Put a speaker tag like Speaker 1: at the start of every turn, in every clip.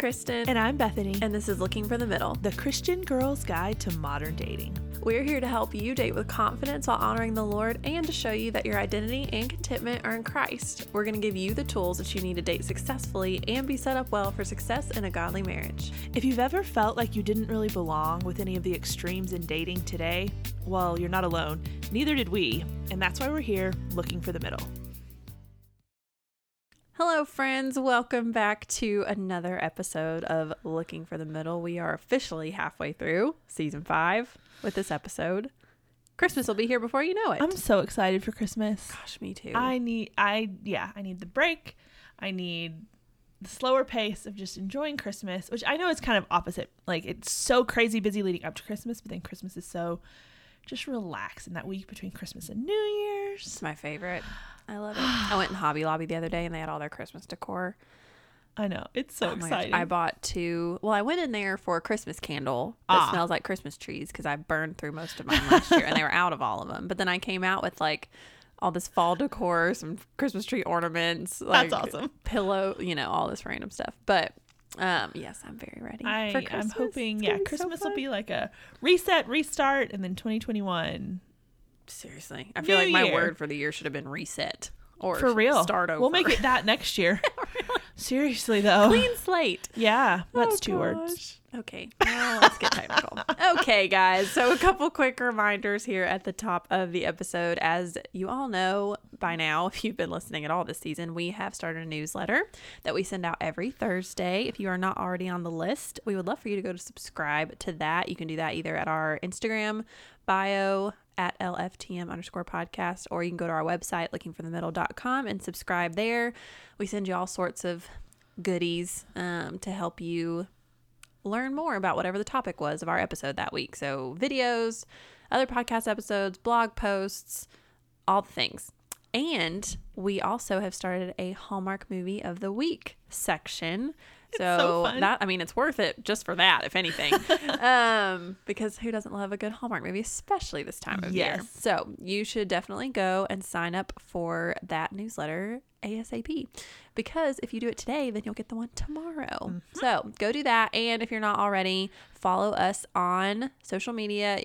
Speaker 1: Kristen.
Speaker 2: And I'm Bethany.
Speaker 1: And this is Looking for the Middle,
Speaker 2: the Christian Girl's Guide to Modern Dating.
Speaker 1: We're here to help you date with confidence while honoring the Lord and to show you that your identity and contentment are in Christ. We're going to give you the tools that you need to date successfully and be set up well for success in a godly marriage.
Speaker 2: If you've ever felt like you didn't really belong with any of the extremes in dating today, well, you're not alone. Neither did we. And that's why we're here looking for the middle.
Speaker 1: Hello, friends. Welcome back to another episode of Looking for the Middle. We are officially halfway through season five with this episode. Christmas will be here before you know it.
Speaker 2: I'm so excited for Christmas.
Speaker 1: Gosh, me too.
Speaker 2: I need, I, yeah, I need the break. I need the slower pace of just enjoying Christmas, which I know is kind of opposite. Like, it's so crazy busy leading up to Christmas, but then Christmas is so just relax in that week between Christmas and New Year's.
Speaker 1: It's my favorite. I love it. I went in Hobby Lobby the other day and they had all their Christmas decor.
Speaker 2: I know. It's so
Speaker 1: Oh
Speaker 2: exciting.
Speaker 1: I bought two. Well, I went in there for a Christmas candle that
Speaker 2: Ah.
Speaker 1: smells like Christmas trees because I burned through most of mine last year and they were out of all of them. But then I came out with like all this fall decor, some Christmas tree ornaments, like
Speaker 2: That's awesome.
Speaker 1: pillow, you know, all this random stuff. But um, yes, I'm very ready.
Speaker 2: I,
Speaker 1: for
Speaker 2: I'm hoping, yeah,
Speaker 1: gonna so
Speaker 2: Christmas will be like a reset, restart, and then 2021
Speaker 1: seriously. I feel
Speaker 2: New
Speaker 1: like my
Speaker 2: year.
Speaker 1: word for the year should have been reset or
Speaker 2: for real.
Speaker 1: Start over.
Speaker 2: We'll make it that next year. Seriously though,
Speaker 1: clean slate.
Speaker 2: yeah, that's
Speaker 1: Oh,
Speaker 2: two words.
Speaker 1: Okay, well, let's get technical. okay, guys. So, a couple quick reminders here at the top of the episode. As you all know by now, if you've been listening at all this season, we have started a newsletter that we send out every Thursday. If you are not already on the list, we would love for you to go to subscribe to that. You can do that either at our Instagram bio at LFTM underscore podcast, or you can go to our website, lookingforthemiddle.com, and subscribe there. We send you all sorts of goodies um, to help you learn more about whatever the topic was of our episode that week. So, videos, other podcast episodes, blog posts, all the things. And we also have started a Hallmark movie of the week section. So,
Speaker 2: so
Speaker 1: that I mean it's worth it just for that if anything. um because who doesn't love a good Hallmark movie especially this time of year. So, you should definitely go and sign up for that newsletter ASAP because if you do it today, then you'll get the one tomorrow. So go do that. And if you're not already, follow us on social media.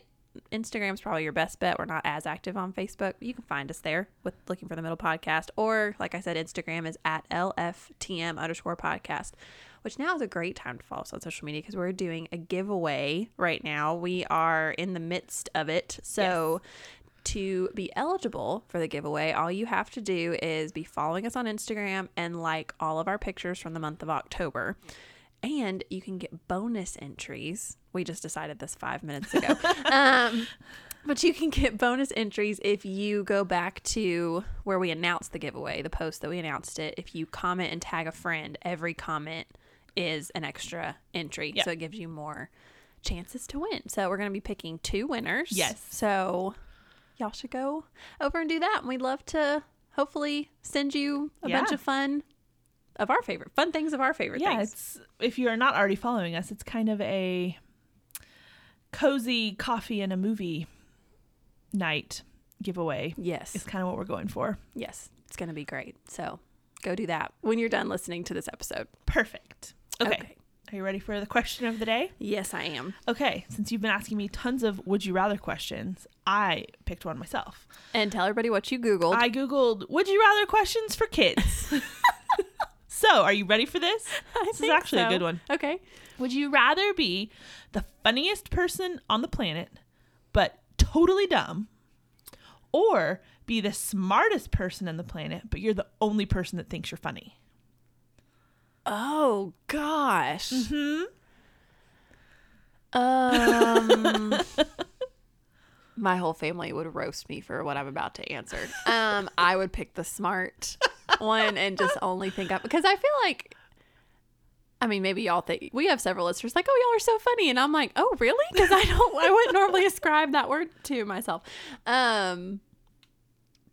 Speaker 1: Instagram's probably your best bet. We're not as active on Facebook. You can find us there with Looking for the Middle Podcast. Or, like I said, Instagram is at LFTM underscore podcast, which now is a great time to follow us on social media because we're doing a giveaway right now. We are in the midst of it. So, to be eligible for the giveaway, all you have to do is be following us on Instagram and like all of our pictures from the month of October. And you can get bonus entries. We just decided this five minutes ago. um, but you can get bonus entries if you go back to where we announced the giveaway, the post that we announced it. If you comment and tag a friend, every comment is an extra entry.
Speaker 2: Yeah.
Speaker 1: So it gives you more chances to win. So we're going to be picking two winners.
Speaker 2: Yes.
Speaker 1: So y'all should go over and do that. And we'd love to hopefully send you a bunch of fun of our favorite fun things of our favorite
Speaker 2: Yeah,
Speaker 1: things.
Speaker 2: it's if you are not already following us, it's kind of a cozy coffee and a movie night giveaway.
Speaker 1: Yes.
Speaker 2: It's kind of what we're going for.
Speaker 1: Yes. It's going to be great. So go do that when you're done listening to this episode.
Speaker 2: Perfect. Okay.
Speaker 1: Okay.
Speaker 2: Are you ready for the question of the day?
Speaker 1: Yes, I am.
Speaker 2: Okay, since you've been asking me tons of would you rather questions, I picked one myself.
Speaker 1: And tell everybody what you Googled.
Speaker 2: I googled would you rather questions for kids. so, are you ready for this?
Speaker 1: I
Speaker 2: This is actually a good one.
Speaker 1: Okay.
Speaker 2: Would you rather be the funniest person on the planet but totally dumb or be the smartest person on the planet but you're the only person that thinks you're funny?
Speaker 1: Oh, gosh.
Speaker 2: Hmm?
Speaker 1: Um, my whole family would roast me for what I'm about to answer. Um, I would pick the smart one and just only think up because I feel like. I mean, maybe y'all think we have several listeners like, "Oh, y'all are so funny," and I'm like, "Oh, really?" Because I don't, I wouldn't normally ascribe that word to myself. Um,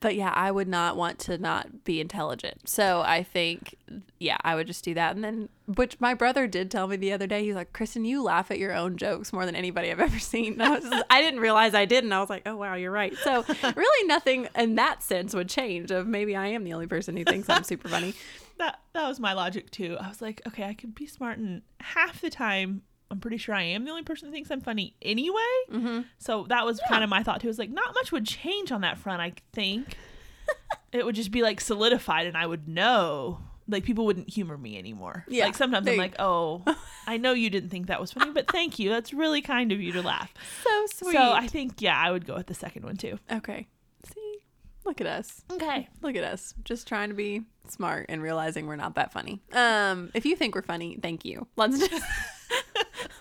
Speaker 1: but yeah, I would not want to not be intelligent. So I think, yeah, I would just do that. And then, which my brother did tell me the other day, he's like, Kristen, you laugh at your own jokes more than anybody I've ever seen. I, just, I didn't realize I did. And I was like, oh, wow, you're right. So really nothing in that sense would change of maybe I am the only person who thinks I'm super funny.
Speaker 2: That, that was my logic too. I was like, okay, I could be smart and half the time I'm pretty sure I am the only person that thinks I'm funny anyway.
Speaker 1: Mm-hmm.
Speaker 2: So that was kind of my thought too. It was like not much would change on that front. I think it would just be like solidified, and I would know. Like people wouldn't humor me anymore.
Speaker 1: Yeah,
Speaker 2: Like sometimes I'm like, oh, I know you didn't think that was funny, but thank you. That's really kind of you to laugh.
Speaker 1: So sweet.
Speaker 2: So I think yeah, I would go with the second one too.
Speaker 1: okay. See, look at us.
Speaker 2: Okay.
Speaker 1: Look at us, just trying to be smart and realizing we're not that funny. Um, if you think we're funny, thank you. Let's just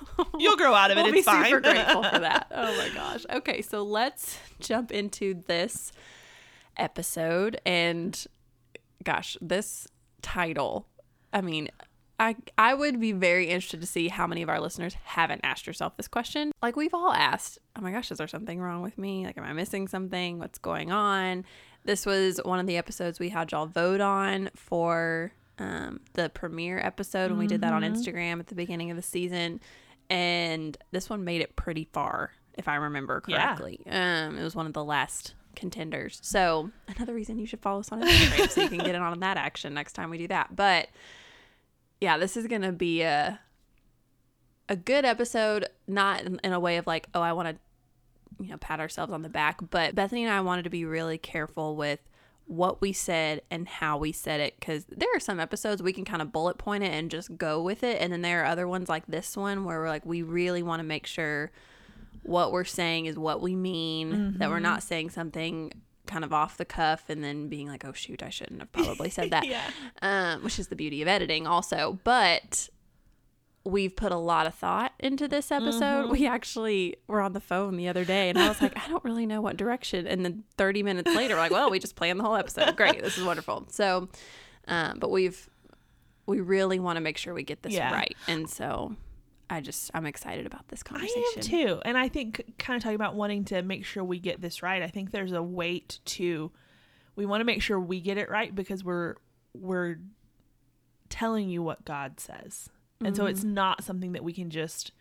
Speaker 2: You'll grow out of it.
Speaker 1: we'll
Speaker 2: it's
Speaker 1: be
Speaker 2: fine.
Speaker 1: super grateful for that. Oh my gosh. Okay, so let's jump into this episode and gosh, this title. I mean, I I would be very interested to see how many of our listeners haven't asked yourself this question. Like we've all asked, "Oh my gosh, is there something wrong with me? Like am I missing something? What's going on?" This was one of the episodes we had y'all vote on for um, the premiere episode when we did that on Instagram at the beginning of the season, and this one made it pretty far, if I remember
Speaker 2: Yeah.
Speaker 1: correctly. Um, it was one of the last contenders. So another reason you should follow us on Instagram so you can get in on that action next time we do that. But yeah, this is gonna be a a good episode, not in, in a way of like, oh, I want to you know pat ourselves on the back, but Bethany and I wanted to be really careful with what we said and how we said it because there are some episodes we can kind of bullet point it and just go with it and then there are other ones like this one where we're like we really want to make sure what we're saying is what we mean that we're not saying something kind of off the cuff and then being like oh shoot i shouldn't have probably said that
Speaker 2: Yeah.
Speaker 1: um, which is the beauty of editing also but we've put a lot of thought into this episode we actually were on the phone the other day and i was like i don't really know what direction and then 30 minutes later we're like well we just planned the whole episode great this is wonderful so um, but we've we really want to make sure we get this
Speaker 2: Yeah.
Speaker 1: right and so i just i'm excited about this conversation
Speaker 2: I am too. And I think kind of talking about wanting to make sure we get this right. I think there's a weight to we want to make sure we get it right because we're we're telling you what God says. And so it's not something that we can just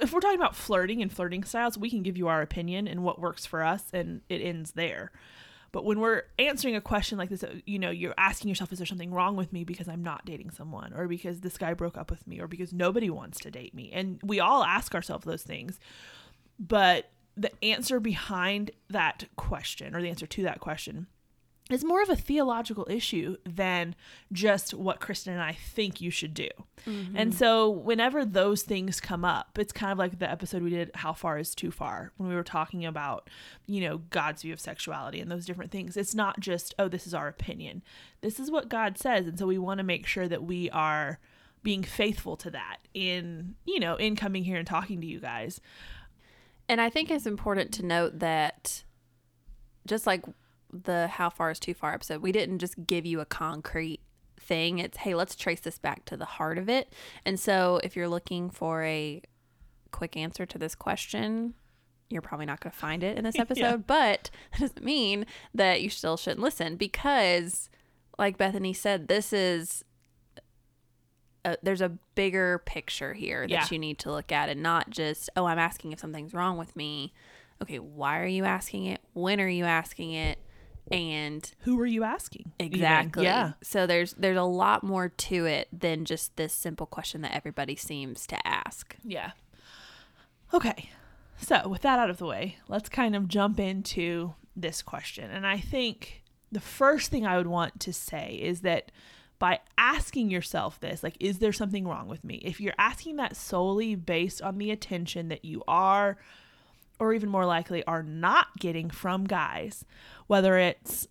Speaker 2: if we're talking about flirting and flirting styles, we can give you our opinion and what works for us and it ends there. But when we're answering a question like this, uh, you know, you're asking yourself, is there something wrong with me because I'm not dating someone, or because this guy broke up with me, or because nobody wants to date me? And we all ask ourselves those things. But the answer behind that question, or the answer to that question, is more of a theological issue than just what Kristen and I think you should do. Mm-hmm. And so whenever those things come up, it's kind of like the episode we did How Far is Too Far when we were talking about, you know, God's view of sexuality and those different things. It's not just, oh, this is our opinion. This is what God says. And so we want to make sure that we are being faithful to that in, you know, in coming here and talking to you guys.
Speaker 1: And I think it's important to note that just like the how far is too far episode, we didn't just give you a concrete thing. It's hey, let's trace this back to the heart of it. And so if you're looking for a quick answer to this question, you're probably not going to find it in this episode, but that doesn't mean that you still shouldn't listen because like Bethany said, this is a, there's a bigger picture here that
Speaker 2: Yeah.
Speaker 1: you need to look at and not just oh i'm asking if something's wrong with me okay why are you asking it when are you asking it and
Speaker 2: Who are you asking? even?
Speaker 1: exactly
Speaker 2: Yeah.
Speaker 1: so there's there's a lot more to it than just this simple question that everybody seems to ask
Speaker 2: Yeah. Okay. So, with that out of the way, let's kind of jump into this question. And I think the first thing I would want to say is that by asking yourself this, like, is there something wrong with me? If you're asking that solely based on the attention that you are, or even more likely, are not getting from guys, whether it's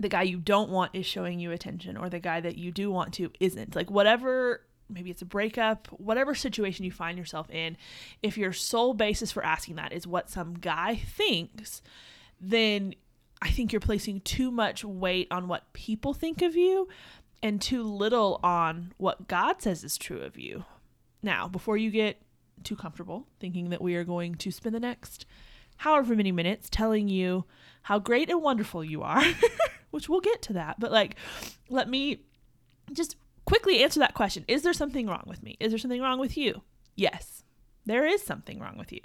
Speaker 2: the guy you don't want is showing you attention or the guy that you do want to isn't. Like whatever maybe it's a breakup, whatever situation you find yourself in, if your sole basis for asking that is what some guy thinks, then I think you're placing too much weight on what people think of you and too little on what God says is true of you. Now, before you get too comfortable thinking that we are going to spend the next however many minutes telling you how great and wonderful you are, which we'll get to that. But like, let me just quickly answer that question Is there something wrong with me? Is there something wrong with you? Yes, there is something wrong with you.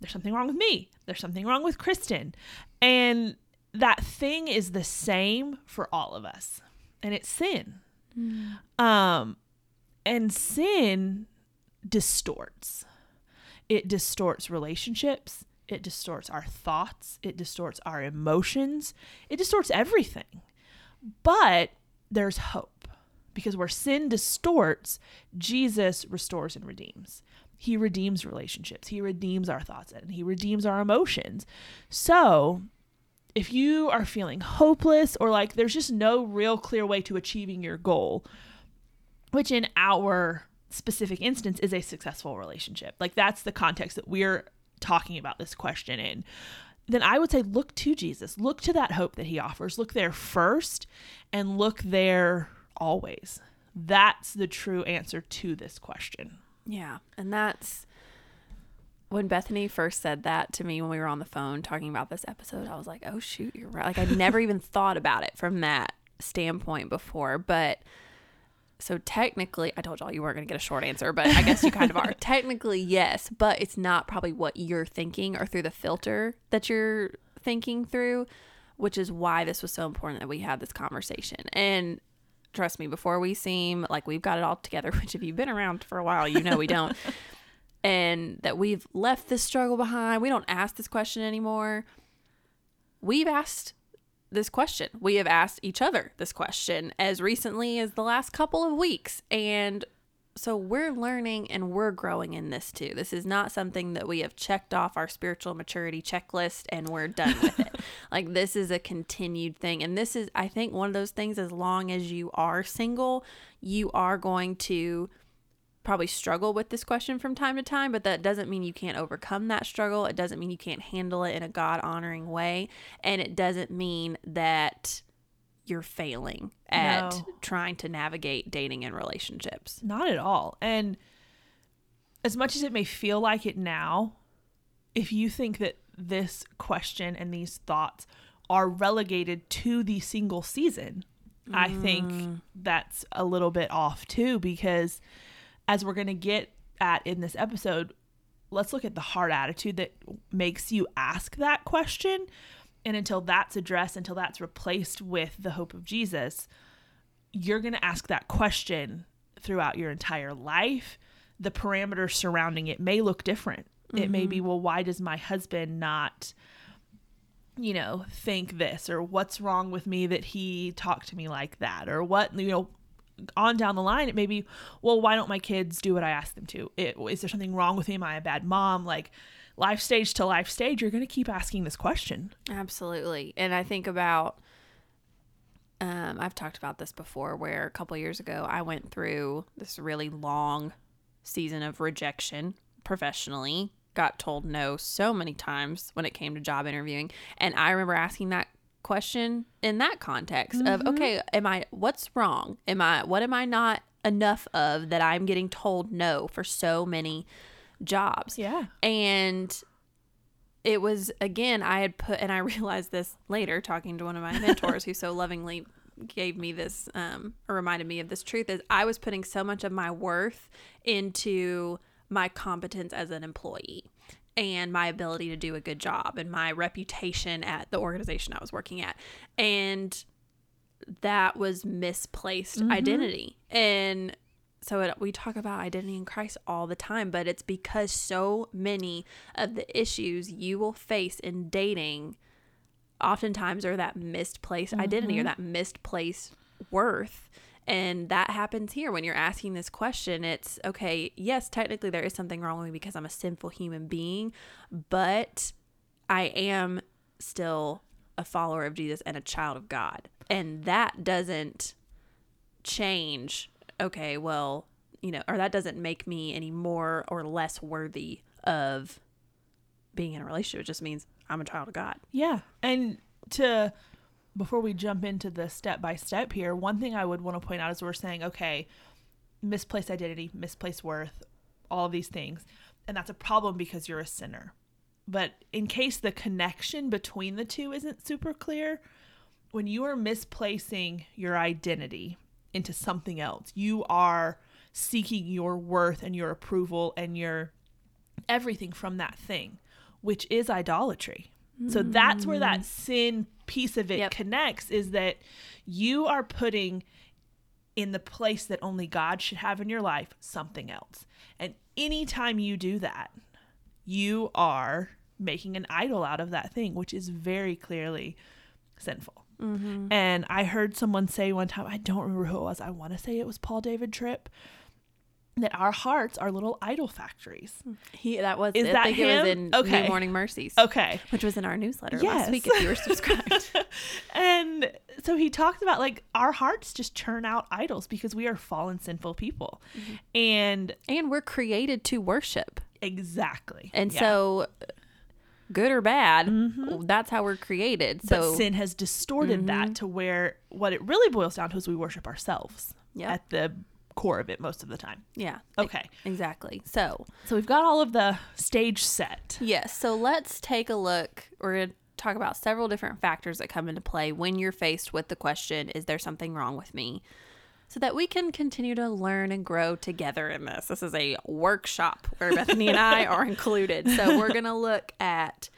Speaker 2: There's something wrong with me. There's something wrong with Kristen. And that thing is the same for all of us, and it's sin. Mm. Um, and sin distorts. It distorts relationships. It distorts our thoughts. It distorts our emotions. It distorts everything. But there's hope because where sin distorts, Jesus restores and redeems. He redeems relationships. He redeems our thoughts and he redeems our emotions. So, if you are feeling hopeless or like there's just no real clear way to achieving your goal, which in our specific instance is a successful relationship. Like that's the context that we're talking about this question in. Then I would say look to Jesus. Look to that hope that he offers. Look there first and look there always. That's the true answer to this question.
Speaker 1: Yeah. And that's when Bethany first said that to me when we were on the phone talking about this episode, I was like, oh, shoot, you're right. Like, I'd never even thought about it from that standpoint before. But so technically, I told y'all you weren't going to get a short answer, but I guess you kind of are. technically, yes, but it's not probably what you're thinking or through the filter that you're thinking through, which is why this was so important that we had this conversation. And trust me, before we seem like we've got it all together, which if you've been around for a while, you know we don't, and that we've left this struggle behind, we don't ask this question anymore. We've asked this question. We have asked each other this question as recently as the last couple of weeks. And so we're learning and we're growing in this too. This is not something that we have checked off our spiritual maturity checklist and we're done with it. like this is a continued thing. And this is, I think, one of those things as long as you are single, you are going to probably struggle with this question from time to time, but that doesn't mean you can't overcome that struggle. It doesn't mean you can't handle it in a God honoring way. And it doesn't mean that you're failing at no. trying to navigate dating and relationships.
Speaker 2: Not at all. And as much as it may feel like it now, if you think that this question and these thoughts are relegated to the single season, mm. I think mm. that's a little bit off too because as we're going to get at in this episode, let's look at the hard attitude that makes you ask that question. And until that's addressed, until that's replaced with the hope of Jesus, you're going to ask that question throughout your entire life. The parameters surrounding it may look different. Mm-hmm. It may be, mm-hmm. well, why does my husband not, you know, think this? Or what's wrong with me that he talked to me like that? Or what, you know, on down the line, it may be, well, why don't my kids do what I ask them to? It, is there something wrong with me? Am I a bad mom? Like life stage to life stage, you're going to keep asking this question.
Speaker 1: Absolutely. And I think about, um, I've talked about this before where a couple years ago I went through this really long season of rejection professionally got told no so many times when it came to job interviewing. And I remember asking that question in that context mm-hmm. of okay am i what's wrong? Am i what am i not enough of that i'm getting told no for so many jobs?
Speaker 2: Yeah.
Speaker 1: And it was again i had put and i realized this later talking to one of my mentors who so lovingly gave me this um or reminded me of this truth is i was putting so much of my worth into my competence as an employee and my ability to do a good job and my reputation at the organization I was working at. And that was misplaced mm-hmm. identity. And so it, we talk about identity in Christ all the time, but it's because so many of the issues you will face in dating oftentimes are that misplaced mm-hmm. identity or mm-hmm. that misplaced worth and that happens here when you're asking this question. It's okay, yes, technically there is something wrong with me because I'm a sinful human being, but I am still a follower of Jesus and a child of God. And that doesn't change, okay, well, you know, or that doesn't make me any more or less worthy of being in a relationship. It just means I'm a child of God.
Speaker 2: Yeah. And to before we jump into the step by step here, one thing I would want to point out is we're saying, okay, misplaced identity, misplaced worth, all these things. And that's a problem because you're a sinner. but in case the connection between the two isn't super clear, when you are misplacing your identity into something else, you are seeking your worth and your approval and your everything from that thing, which is idolatry. So that's where that mm. sin piece of it
Speaker 1: Yep.
Speaker 2: connects is that you are putting in the place that only God should have in your life something else. And anytime you do that, you are making an idol out of that thing, which is very clearly sinful. Mm-hmm. And I heard someone say one time, I don't remember who it was, I want to say it was Paul David Tripp, that our hearts are little idol factories. Hmm.
Speaker 1: He that was
Speaker 2: Is
Speaker 1: I
Speaker 2: that
Speaker 1: think it was
Speaker 2: him?
Speaker 1: in
Speaker 2: Okay.
Speaker 1: New Morning Mercies.
Speaker 2: Okay.
Speaker 1: Which was in our newsletter
Speaker 2: Yes.
Speaker 1: last week if you were subscribed.
Speaker 2: and so he talked about like our hearts just churn out idols because we are fallen sinful people. Mm-hmm. And
Speaker 1: and we're created to worship.
Speaker 2: exactly.
Speaker 1: And
Speaker 2: Yeah.
Speaker 1: so good or bad, mm-hmm. that's how we're created.
Speaker 2: but
Speaker 1: So
Speaker 2: sin has distorted that mm-hmm. to where what it really boils down to is we worship ourselves
Speaker 1: Yep.
Speaker 2: at the core of it most of the time.
Speaker 1: yeah.
Speaker 2: Okay.
Speaker 1: Exactly. So
Speaker 2: So we've got all of the stage set.
Speaker 1: Yes. So let's take a look. We're going to talk about several different factors that come into play when you're faced with the question, is there something wrong with me? So that we can continue to learn and grow together in this. This is a workshop where Bethany and I are included. So we're going to look at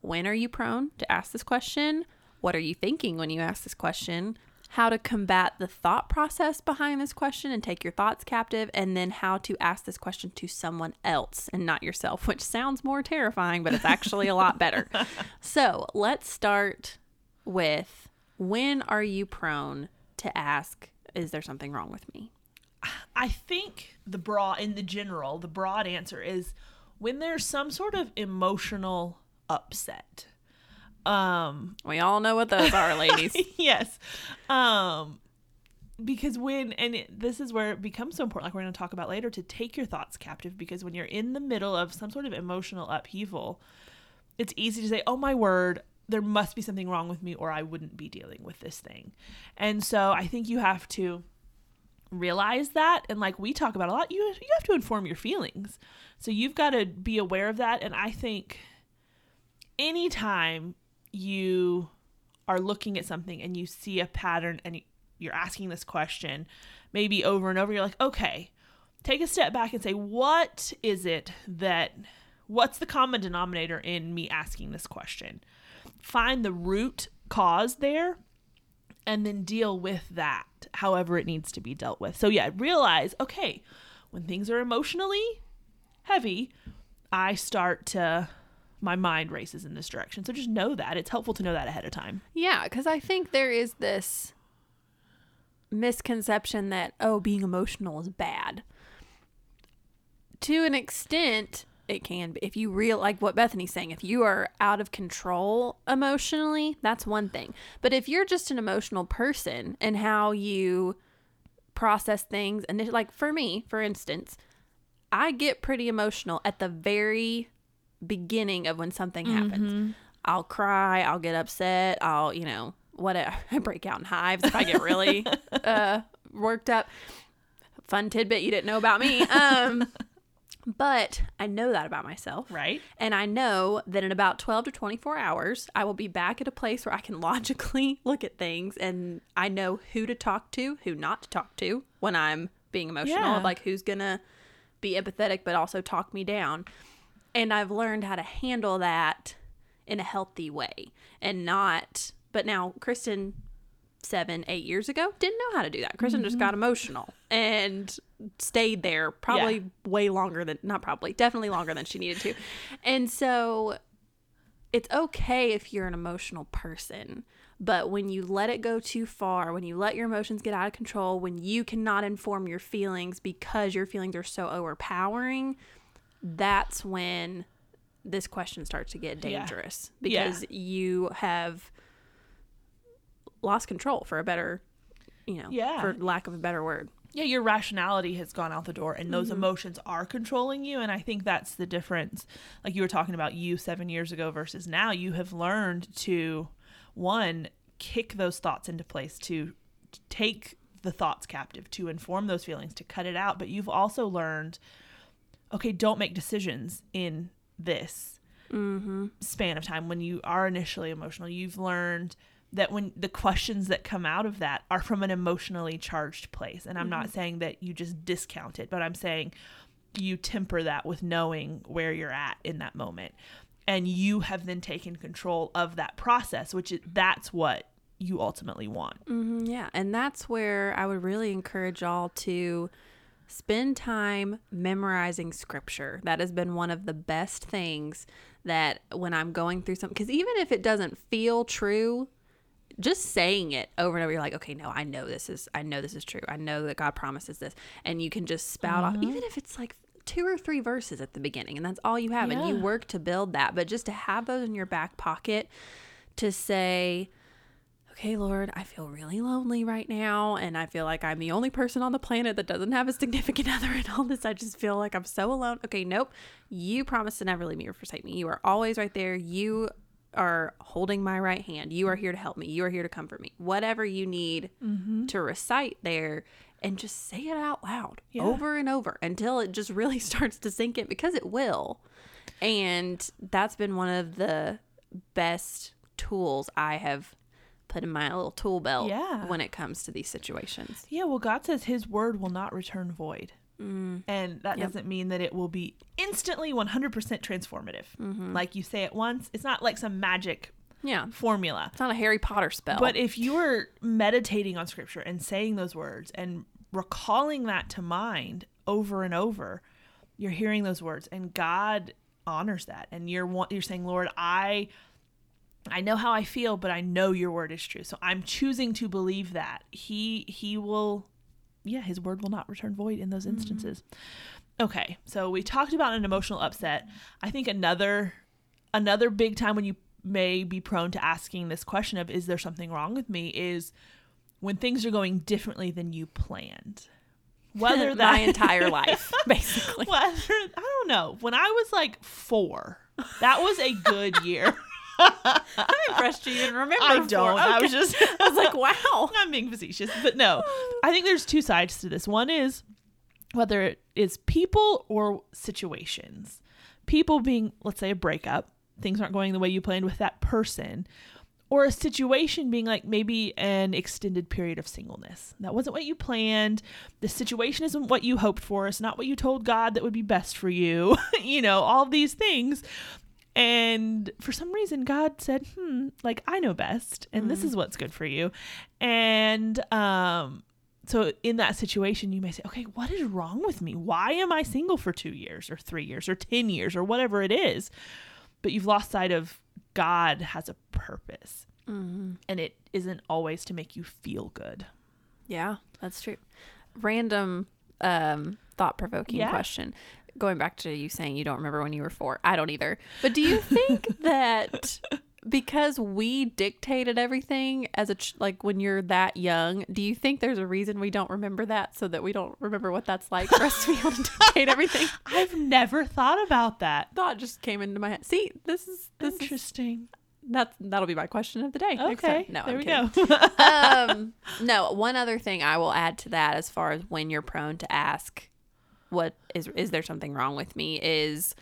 Speaker 1: when are you prone to ask this question? What are you thinking when you ask this question? How to combat the thought process behind this question and take your thoughts captive, and then how to ask this question to someone else and not yourself, which sounds more terrifying, but it's actually a lot better. So let's start with when are you prone to ask, is there something wrong with me?
Speaker 2: I think the broad in the general, the broad answer is when there's some sort of emotional upset. Um
Speaker 1: We all know what those are, ladies.
Speaker 2: yes. Um because when and it, this is where it becomes so important like we're going to talk about later to take your thoughts captive because when you're in the middle of some sort of emotional upheaval it's easy to say oh my word there must be something wrong with me or I wouldn't be dealing with this thing. And so I think you have to realize that and like we talk about a lot you you have to inform your feelings. So you've got to be aware of that and I think anytime you are looking at something and you see a pattern and you're asking this question maybe over and over you're like okay take a step back and say what is it that what's the common denominator in me asking this question? Find the root cause there and then deal with that however it needs to be dealt with. So yeah realize okay when things are emotionally heavy i start to my mind races in this direction so just know that it's helpful to know that ahead of time
Speaker 1: Yeah, because I think there is this misconception that, oh, being emotional is bad. To an extent, it can be. If you real like what Bethany's saying, if you are out of control emotionally, that's one thing. But if you're just an emotional person and how you process things, and like for me, for instance, I get pretty emotional at the very beginning of when something happens. I'll cry, I'll get upset, I'll, you know, whatever. I break out in hives if I get really uh, worked up. Fun tidbit you didn't know about me. Um, but I know that about myself.
Speaker 2: right
Speaker 1: And I know that in about 12 to 24 hours, I will be back at a place where I can logically look at things and I know who to talk to, who not to talk to when I'm being emotional,
Speaker 2: Yeah.
Speaker 1: like who's going to be empathetic but also talk me down. And I've learned how to handle that in a healthy way and not. But now, Kristen, seven, eight years ago, didn't know how to do that. Kristen just got mm-hmm. emotional and stayed there probably
Speaker 2: Yeah.
Speaker 1: way longer than, not probably, definitely longer than she needed to. And so it's okay if you're an emotional person. But when you let it go too far, when you let your emotions get out of control, when you cannot inform your feelings because your feelings are so overpowering, that's when this question starts to get dangerous
Speaker 2: Yeah.
Speaker 1: because you have lost control for a better, you know,
Speaker 2: Yeah.
Speaker 1: for lack of a better word.
Speaker 2: yeah, your rationality has gone out the door and those mm-hmm. emotions are controlling you. And I think that's the difference. Like you were talking about you seven years ago versus now, you have learned to, one, kick those thoughts into place, to to take the thoughts captive, to inform those feelings, to cut it out. But you've also learned, okay, don't make decisions in this. span of time when you are initially emotional, you've learned that when the questions that come out of that are from an emotionally charged place. And I'm not saying that you just discount it, but I'm saying you temper that with knowing where you're at in that moment. And you have then taken control of that process, which is, that's what you ultimately want.
Speaker 1: hmm yeah. And that's where I would really encourage y'all to spend time memorizing scripture. That has been one of the best things that when I'm going through something, because even if it doesn't feel true, just saying it over and over, you're like, okay, no, I know this is, I know this is true. I know that God promises this. And you can just spout off, mm-hmm. even if it's like two or three verses at the beginning, and that's all you have. And you work to build that. But just to have those in your back pocket to say, okay, Lord, I feel really lonely right now. And I feel like I'm the only person on the planet that doesn't have a significant other and all this. I just feel like I'm so alone. Okay, nope. You promised to never leave me or forsake me. You are always right there. You are holding my right hand. You are here to help me. You are here to comfort me. Whatever you need mm-hmm. to recite there and just say it out loud
Speaker 2: Yeah.
Speaker 1: over and over until it just really starts to sink in because it will. And that's been one of the best tools I have put in my little tool belt
Speaker 2: Yeah.
Speaker 1: when it comes to these situations.
Speaker 2: Yeah, well, God says His word will not return void. Mm. And that
Speaker 1: Yep.
Speaker 2: doesn't mean that it will be instantly 100% transformative. Mm-hmm. Like you say it once, it's not like some magic
Speaker 1: Yeah.
Speaker 2: formula.
Speaker 1: It's not a Harry Potter spell.
Speaker 2: But if you are meditating on scripture and saying those words and recalling that to mind over and over, you're hearing those words and God honors that. And you're you're saying, "Lord, I I know how I feel, but I know your word is true. So I'm choosing to believe that. He he will yeah, his word will not return void in those mm-hmm. instances. Okay. So we talked about an emotional upset. I think another another big time when you may be prone to asking this question of is there something wrong with me is when things are going differently than you planned. Whether that
Speaker 1: my entire life, basically.
Speaker 2: whether I don't know. When I was like 4, that was a good year.
Speaker 1: I'm impressed you even remember.
Speaker 2: I don't. I was just
Speaker 1: I was like, wow.
Speaker 2: I'm being facetious, but no. I think there's two sides to this. One is whether it is people or situations. People being, let's say, a breakup, things aren't going the way you planned with that person, or a situation being like maybe an extended period of singleness. That wasn't what you planned. The situation isn't what you hoped for. It's not what you told God that would be best for you. you know, all these things. And for some reason, God said, hmm, like, I know best, and this is what's good for you. And um, so in that situation, you may say, okay, what is wrong with me? Why am I single for two years or three years or 10 years or whatever it is? But you've lost sight of God has a purpose,
Speaker 1: Mm-hmm.
Speaker 2: and it isn't always to make you feel good.
Speaker 1: Yeah, that's true. Random um, thought provoking
Speaker 2: Yeah.
Speaker 1: question. Going back to you saying you don't remember when you were four. I don't either. But do you think that because we dictated everything as a ch- like when you're that young, do you think there's a reason we don't remember that so that we don't remember what that's like for us to be able to dictate everything?
Speaker 2: I've never thought about that.
Speaker 1: Thought just came into my head. See, this is this is
Speaker 2: Interesting.
Speaker 1: that's that'll be my question of the day.
Speaker 2: Okay.
Speaker 1: No,
Speaker 2: there
Speaker 1: I'm
Speaker 2: we
Speaker 1: kidding.
Speaker 2: go.
Speaker 1: um, no, one other thing I will add to that as far as when you're prone to ask what is is there something wrong with me is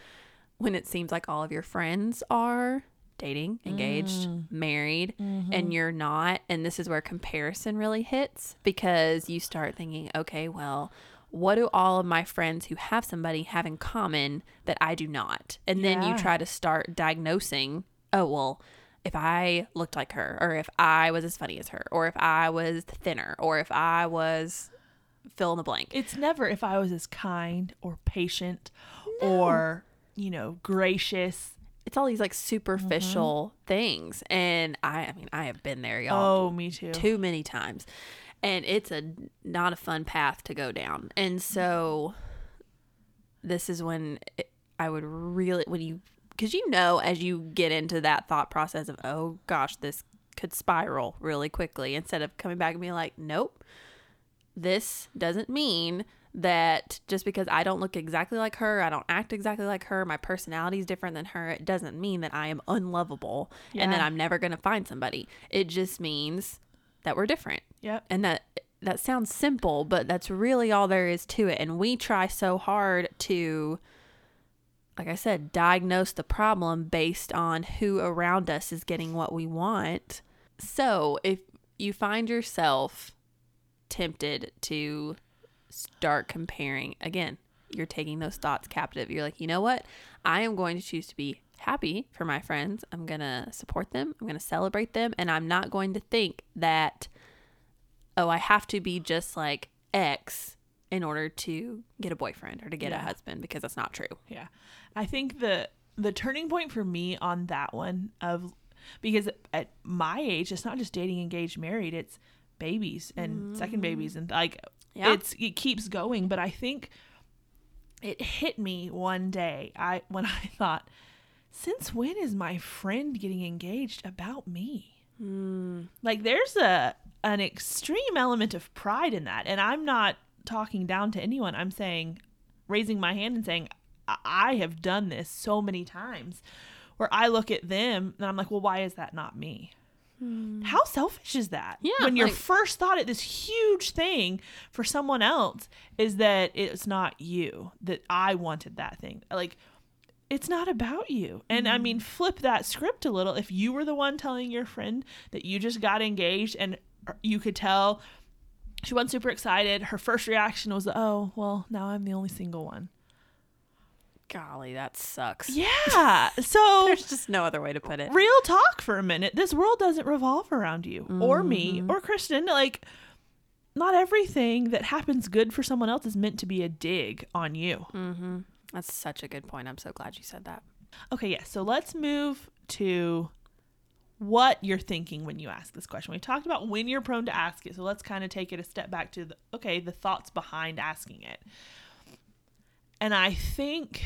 Speaker 1: when it seems like all of your friends are dating, engaged, mm. married mm-hmm. and you're not and this is where comparison really hits because you start thinking, okay, well, what do all of my friends who have somebody have in common that I do not? And then you try to start diagnosing, oh, well, if I looked like her, or if I was as funny as her, or if I was thinner, or if I was fill in the blank.
Speaker 2: it's never if I was as kind or patient or, you know, gracious.
Speaker 1: It's all these like superficial things. And I I mean, I have been there, y'all.
Speaker 2: Oh, me too.
Speaker 1: too many times and it's a not a fun path to go down and so this is when it, i would really when you because you know as you get into that thought process of oh gosh this could spiral really quickly instead of coming back and being like nope this doesn't mean that just because I don't look exactly like her, I don't act exactly like her, my personality is different than her, it doesn't mean that I am unlovable and that I'm never going to find somebody. It just means that we're different.
Speaker 2: Yep.
Speaker 1: And that that sounds simple, but that's really all there is to it. And we try so hard to like I said, diagnose the problem based on who around us is getting what we want. So if you find yourself tempted to start comparing, again, you're taking those thoughts captive. You're like, you know what? I am going to choose to be happy for my friends. I'm going to support them. I'm going to celebrate them. And I'm not going to think that, oh, I have to be just like X in order to get a boyfriend or to get
Speaker 2: Yeah.
Speaker 1: a husband because that's not true.
Speaker 2: Yeah. I think the the turning point for me on that one of because at my age it's not just dating, engaged, married, it's babies and second babies mm. and like
Speaker 1: Yeah.
Speaker 2: it's it keeps going, but I think it hit me one day I when I thought since when is my friend getting engaged about me? Hmm. Like there's a an extreme element of pride in that and I'm not talking down to anyone. I'm saying raising my hand and saying I- I have done this so many times where I look at them and I'm like, "Well, why is that not me?" Hmm. How selfish is that?
Speaker 1: Yeah,
Speaker 2: When your
Speaker 1: like-
Speaker 2: first thought at this huge thing for someone else is that it's not you, that I wanted that thing. Like, it's not about you. And I mean, hmm. flip that script a little. If you were the one telling your friend that you just got engaged and uh, you could tell she wasn't super excited, her first reaction was, oh, well, now I'm the only single one.
Speaker 1: Golly, that sucks.
Speaker 2: Yeah. So
Speaker 1: There's just no other way to put it.
Speaker 2: real talk for a minute. This world doesn't revolve around you or me
Speaker 1: Mm-hmm.
Speaker 2: or Kristen. Like, not everything that happens good for someone else is meant to be a dig on you.
Speaker 1: Mm-hmm. That's such a good point. I'm so glad you said that.
Speaker 2: Okay, yeah. So let's move to what you're thinking when you ask this question. We talked about when you're prone to ask it. So let's kind of take it a step back to the okay, the thoughts behind asking it. And I think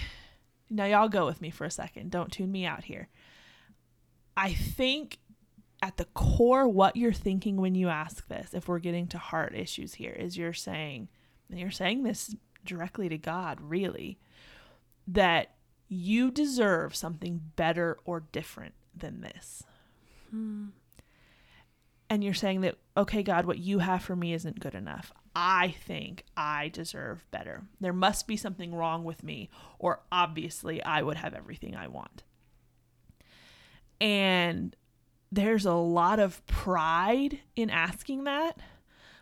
Speaker 2: now y'all go with me for a second. Don't tune me out here. I think at the core what you're thinking when you ask this, if we're getting to heart issues here, is you're saying and you're saying this directly to God, really, that you deserve something better or different than this. Hmm. And you're saying that, okay, God, what you have for me isn't good enough. I think I deserve better. There must be something wrong with me, or obviously I would have everything I want. And there's a lot of pride in asking that,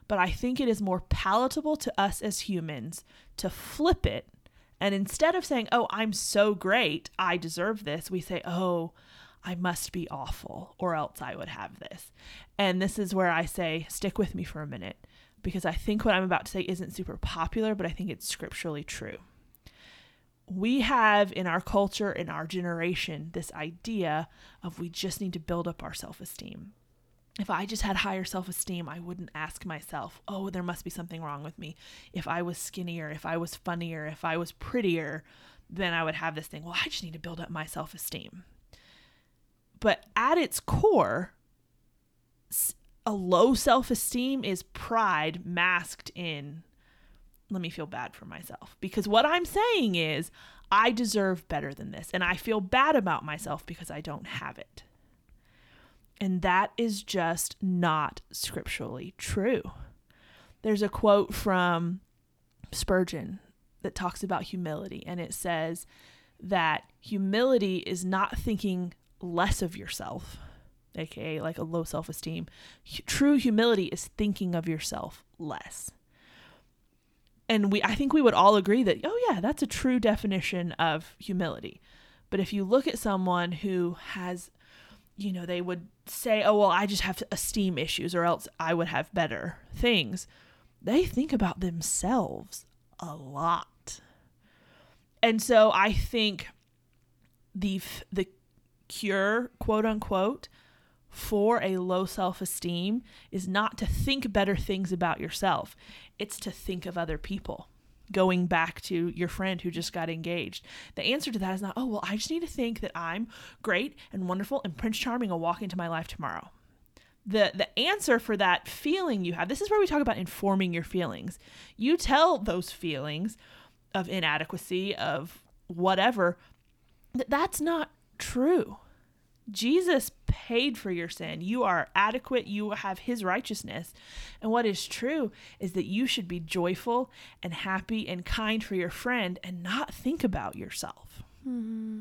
Speaker 2: but I think it is more palatable to us as humans to flip it. And instead of saying, oh, I'm so great, I deserve this, we say, oh, I must be awful, or else I would have this. And this is where I say, stick with me for a minute, because I think what I'm about to say isn't super popular, but I think it's scripturally true. We have in our culture, in our generation, this idea of we just need to build up our self esteem. If I just had higher self esteem, I wouldn't ask myself, oh, there must be something wrong with me. If I was skinnier, if I was funnier, if I was prettier, then I would have this thing. Well, I just need to build up my self esteem. But at its core, a low self esteem is pride masked in, let me feel bad for myself. Because what I'm saying is, I deserve better than this. And I feel bad about myself because I don't have it. And that is just not scripturally true. There's a quote from Spurgeon that talks about humility, and it says that humility is not thinking less of yourself, aka like a low self esteem. True humility is thinking of yourself less. And we I think we would all agree that oh yeah, that's a true definition of humility. But if you look at someone who has you know, they would say, "Oh, well, I just have esteem issues or else I would have better things." They think about themselves a lot. And so I think the the cure, quote unquote, for a low self esteem is not to think better things about yourself, it's to think of other people. Going back to your friend who just got engaged. The answer to that is not, oh, well, I just need to think that I'm great and wonderful and Prince Charming will walk into my life tomorrow. The, the answer for that feeling you have, this is where we talk about informing your feelings. You tell those feelings of inadequacy, of whatever, that that's not true. Jesus paid for your sin. You are adequate. You have his righteousness. And what is true is that you should be joyful and happy and kind for your friend and not think about yourself. Mm-hmm.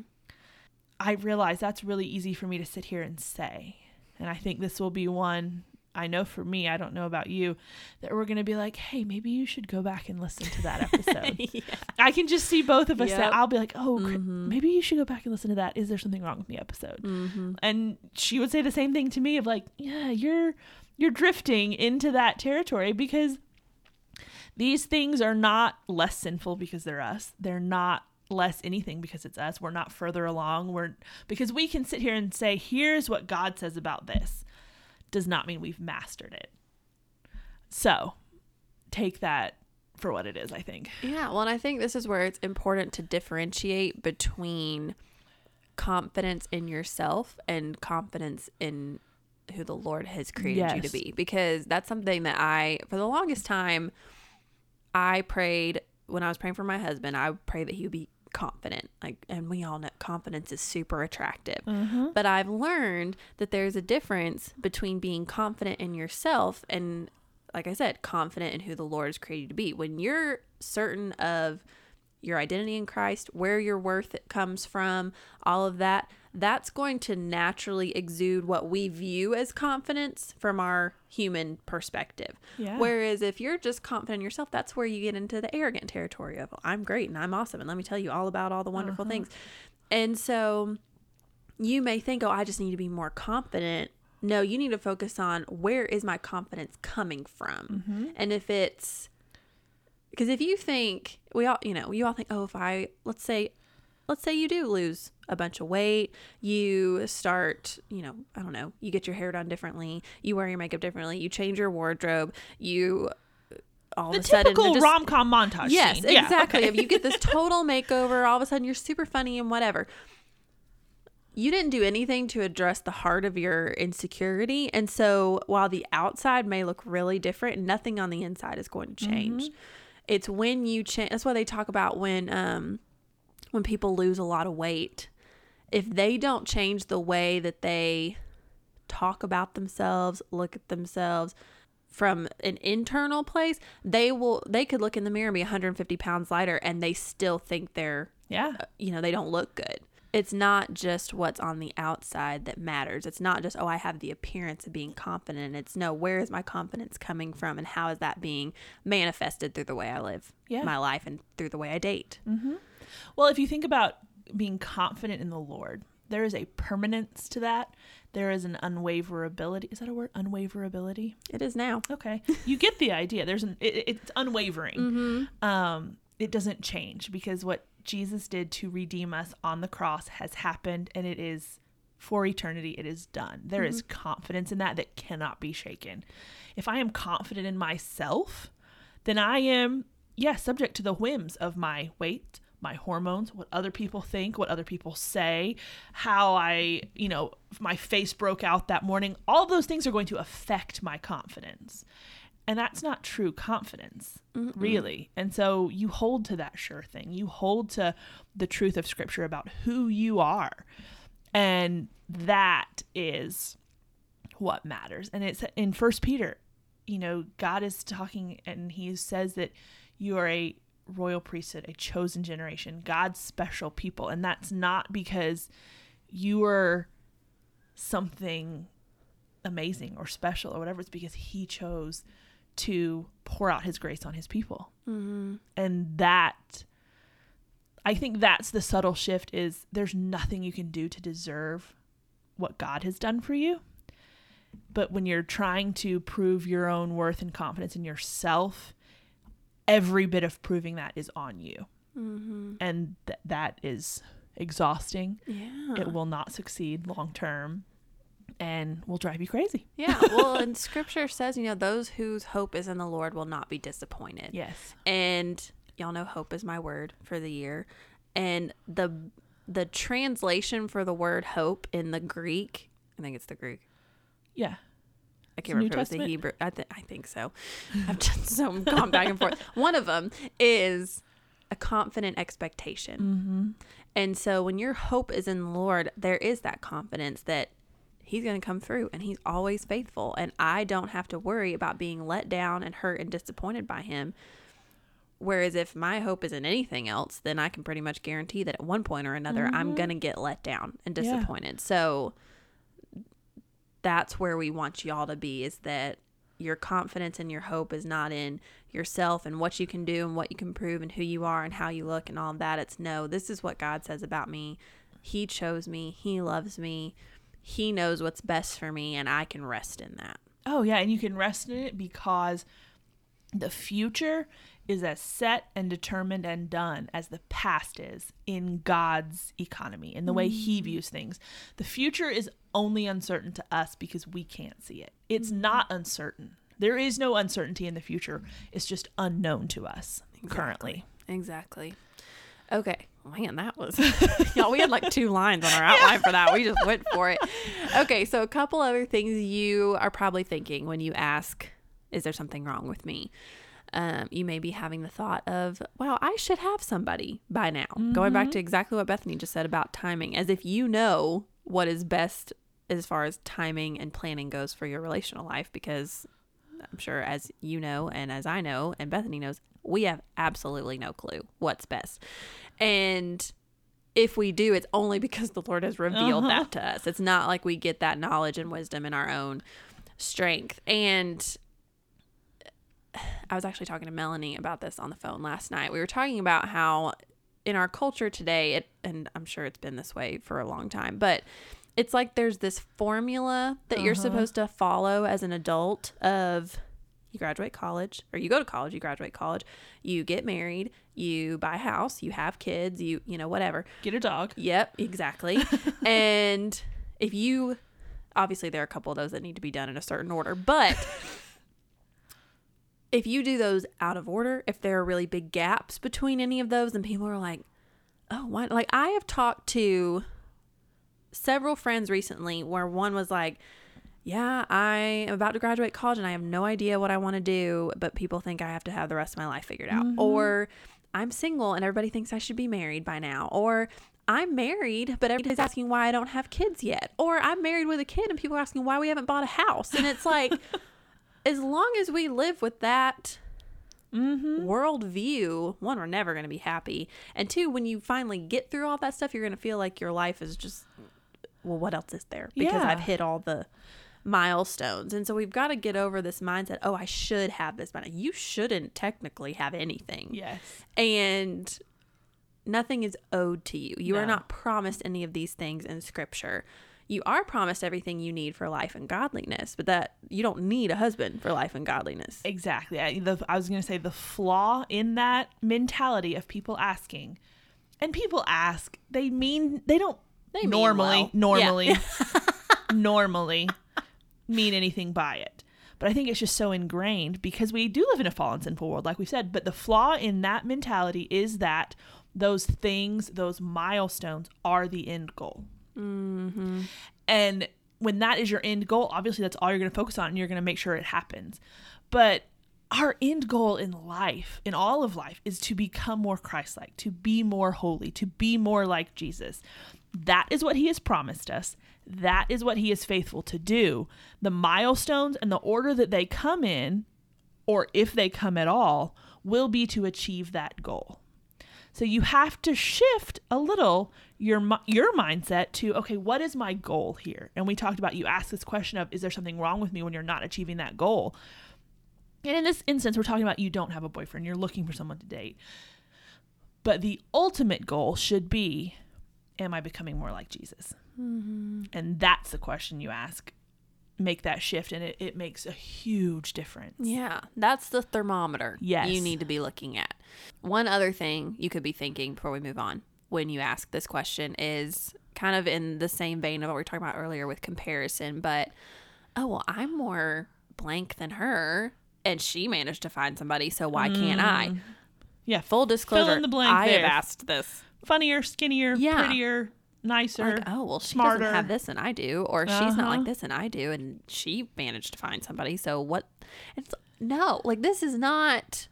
Speaker 2: I realize that's really easy for me to sit here and say. And I think this will be one I know for me, I don't know about you, that we're going to be like, hey, maybe you should go back and listen to that episode.
Speaker 1: yeah.
Speaker 2: I can just see both of us. That I'll be like, oh,
Speaker 1: Mhm.
Speaker 2: maybe you should go back and listen to that. Is there something wrong with the episode?
Speaker 1: Mm-hmm.
Speaker 2: And she would say the same thing to me of like, yeah, you're you're drifting into that territory because these things are not less sinful because they're us. They're not less anything because it's us. We're not further along. We're because we can sit here and say, here's what God says about this. Does not mean we've mastered it. So take that for what it is, I think.
Speaker 1: Yeah, well, and I think this is where it's important to differentiate between confidence in yourself and confidence in who the Lord has created you to be. Because that's something that I, for the longest time, I prayed when I was praying for my husband, I prayed that he would be confident. Like, and we all know confidence is super attractive.
Speaker 2: Mm-hmm.
Speaker 1: But I've learned that there's a difference between being confident in yourself and, like I said, confident in who the Lord has created you to be. When you're certain of your identity in Christ, where your worth comes from, all of that, that's going to naturally exude what we view as confidence from our human perspective.
Speaker 2: Yeah.
Speaker 1: Whereas if you're just confident in yourself, that's where you get into the arrogant territory of I'm great and I'm awesome and let me tell you all about all the wonderful
Speaker 2: Uh-huh.
Speaker 1: things. And so you may think, oh, I just need to be more confident. No, you need to focus on where is my confidence coming from?
Speaker 2: Mm-hmm.
Speaker 1: And if it's because if you think we all, you know, you all think, oh, if I let's say, let's say you do lose a bunch of weight, you start, you know, I don't know, you get your hair done differently, you wear your makeup differently, you change your wardrobe, you all
Speaker 2: The
Speaker 1: of a sudden
Speaker 2: typical
Speaker 1: just-
Speaker 2: rom com montage.
Speaker 1: Yes,
Speaker 2: scene. Yeah,
Speaker 1: exactly.
Speaker 2: okay.
Speaker 1: If you get this total makeover, all of a sudden you're super funny and whatever. You didn't do anything to address the heart of your insecurity. And so while the outside may look really different, nothing on the inside is going to change. It's when you change that's why they talk about when um when people lose a lot of weight. If they don't change the way that they talk about themselves, look at themselves from an internal place, they will they could look in the mirror and be 150 pounds lighter and they still think they're
Speaker 2: yeah.
Speaker 1: Uh, you know, they don't look good. It's not just what's on the outside that matters. It's not just, oh, I have the appearance of being confident. It's no, where is my confidence coming from and how is that being manifested through the way I live
Speaker 2: Yeah.
Speaker 1: my life and through the way I date? Mm-hmm.
Speaker 2: Well, if you think about being confident in the Lord, there is a permanence to that. There is an unwaverability. Is that a word? Unwaverability.
Speaker 1: It is now.
Speaker 2: Okay, you get the idea. There's an it, it's unwavering.
Speaker 1: Mm-hmm.
Speaker 2: Um, it doesn't change because what Jesus did to redeem us on the cross has happened, and it is for eternity. It is done. There is confidence in that that cannot be shaken. If I am confident in myself, then I am yes subject to the whims of my weight my hormones what other people think what other people say how i you know my face broke out that morning. All those things are going to affect my confidence. And that's not true confidence really. And so you hold to that sure thing. You hold to the truth of scripture about who you are. And that is what matters. And it's in first peter you know god is talking and he says that you are a royal priesthood a chosen generation god's special people. And that's not because you are something amazing or special or whatever. It's because he chose to pour out his grace on his people.
Speaker 1: Mm-hmm.
Speaker 2: and that i think that's the subtle shift is there's nothing you can do to deserve what god has done for you. But when you're trying to prove your own worth and confidence in yourself every bit of proving that is on you
Speaker 1: Mm-hmm.
Speaker 2: and th- that is exhausting
Speaker 1: Yeah.
Speaker 2: it will not succeed long term and will drive you crazy
Speaker 1: yeah. Well, and scripture says, you know, those whose hope is in the Lord will not be disappointed.
Speaker 2: yes
Speaker 1: and y'all know hope is my word for the year and the the translation for the word hope in the greek i think it's the greek
Speaker 2: yeah
Speaker 1: i can't remember
Speaker 2: New
Speaker 1: if it was the hebrew I, th- I think so i've done so gone back and forth one of them is a confident expectation
Speaker 2: mm-hmm.
Speaker 1: and so when your hope is in the lord there is that confidence that he's going to come through and he's always faithful and i don't have to worry about being let down and hurt and disappointed by him Whereas if my hope is in anything else, then I can pretty much guarantee that at one point or another, I'm going to get let down and
Speaker 2: Yeah.
Speaker 1: disappointed. So that's where we want y'all to be is that your confidence and your hope is not in yourself and what you can do and what you can prove and who you are and how you look and all of that. It's no, this is what God says about me. He chose me, He loves me, He knows what's best for me, and I can rest in that.
Speaker 2: Oh yeah, and you can rest in it because the future is as set and determined and done as the past is in God's economy, in the way He mm. views things. The future is only uncertain to us because we can't see it. It's not uncertain. There is no uncertainty in the future. It's just unknown to us currently.
Speaker 1: Exactly. Okay. Man, that was y'all. We had like two lines on our outline for that. We just went for it. Okay, so a couple other things you are probably thinking when you ask, "Is there something wrong with me?" Um, you may be having the thought of, "Wow, I should have somebody by now." Going back to exactly what Bethany just said about timing, as if you know what is best as far as timing and planning goes for your relational life, because I'm sure as you know and as I know and Bethany knows, we have absolutely no clue what's best. And if we do, it's only because the Lord has revealed
Speaker 2: Uh-huh.
Speaker 1: that to us. It's not like we get that knowledge and wisdom in our own strength. And I was actually talking to Melanie about this on the phone last night. We were talking about how in our culture today, it and I'm sure it's been this way for a long time, but it's like there's this formula that you're
Speaker 2: Uh-huh.
Speaker 1: supposed to follow as an adult of you graduate college or you go to college, you graduate college, you get married, you buy a house, you have kids, you you know whatever.
Speaker 2: Get a dog.
Speaker 1: Yep, exactly. and if you obviously there are a couple of those that need to be done in a certain order, but if you do those out of order, if there are really big gaps between any of those, then people are like, "Oh, why?" Like I have talked to several friends recently where one was like, "Yeah, I am about to graduate college and I have no idea what I want to do, but people think I have to have the rest of my life figured out." Mm-hmm. Or I'm single and everybody thinks I should be married by now. Or I'm married, but everybody's asking why I don't have kids yet. Or I'm married with a kid and people are asking why we haven't bought a house. And it's like, as long as we live with that mm-hmm. worldview, one, we're never going to be happy. And two, when you finally get through all that stuff, you're going to feel like your life is just, well, what else is there? Because
Speaker 2: Yeah.
Speaker 1: I've hit all the milestones. And so we've got to get over this mindset oh, I should have this money. You shouldn't technically have anything
Speaker 2: Yes.
Speaker 1: and nothing is owed to you. You are not promised any of these things in scripture. You are promised everything you need for life and godliness, but that you don't need a husband for life and godliness.
Speaker 2: Exactly. I, the, I was going to say the flaw in that mentality of people asking, and people ask, they mean, they don't
Speaker 1: They mean
Speaker 2: normally,
Speaker 1: well.
Speaker 2: normally, normally mean anything by it. But I think it's just so ingrained because we do live in a fallen, sinful world, like we said. But the flaw in that mentality is that those things, those milestones, are the end goal.
Speaker 1: Mm-hmm.
Speaker 2: And when that is your end goal, obviously that's all you're going to focus on and you're going to make sure it happens. But our end goal in life, in all of life, is to become more Christ like, to be more holy, to be more like Jesus. That is what he has promised us. That is what he is faithful to do. The milestones and the order that they come in, or if they come at all, will be to achieve that goal. So you have to shift a little your your mindset to okay, what is my goal here? And we talked about you ask this question of is there something wrong with me when you're not achieving that goal? And in this instance, we're talking about you don't have a boyfriend, you're looking for someone to date. But the ultimate goal should be am I becoming more like Jesus? Mm-hmm. And that's the question you ask. Make that shift, and it, it makes a huge difference.
Speaker 1: Yeah, that's the thermometer
Speaker 2: Yes.
Speaker 1: you need to be looking at. One other thing you could be thinking before we move on when you ask this question is kind of in the same vein of what we were talking about earlier with comparison, but oh, well, I'm more blank than her and she managed to find somebody, so why can't I? Mm.
Speaker 2: Yeah,
Speaker 1: Full disclosure, Fill
Speaker 2: in the blank
Speaker 1: I
Speaker 2: there.
Speaker 1: have asked this.
Speaker 2: funnier, skinnier,
Speaker 1: Yeah.
Speaker 2: prettier, nicer.
Speaker 1: Like, oh, well, she
Speaker 2: smarter.
Speaker 1: doesn't have this and I do, or she's not
Speaker 2: Uh-huh.
Speaker 1: like this and I do, and she managed to find somebody. So what? It's no, like this is not.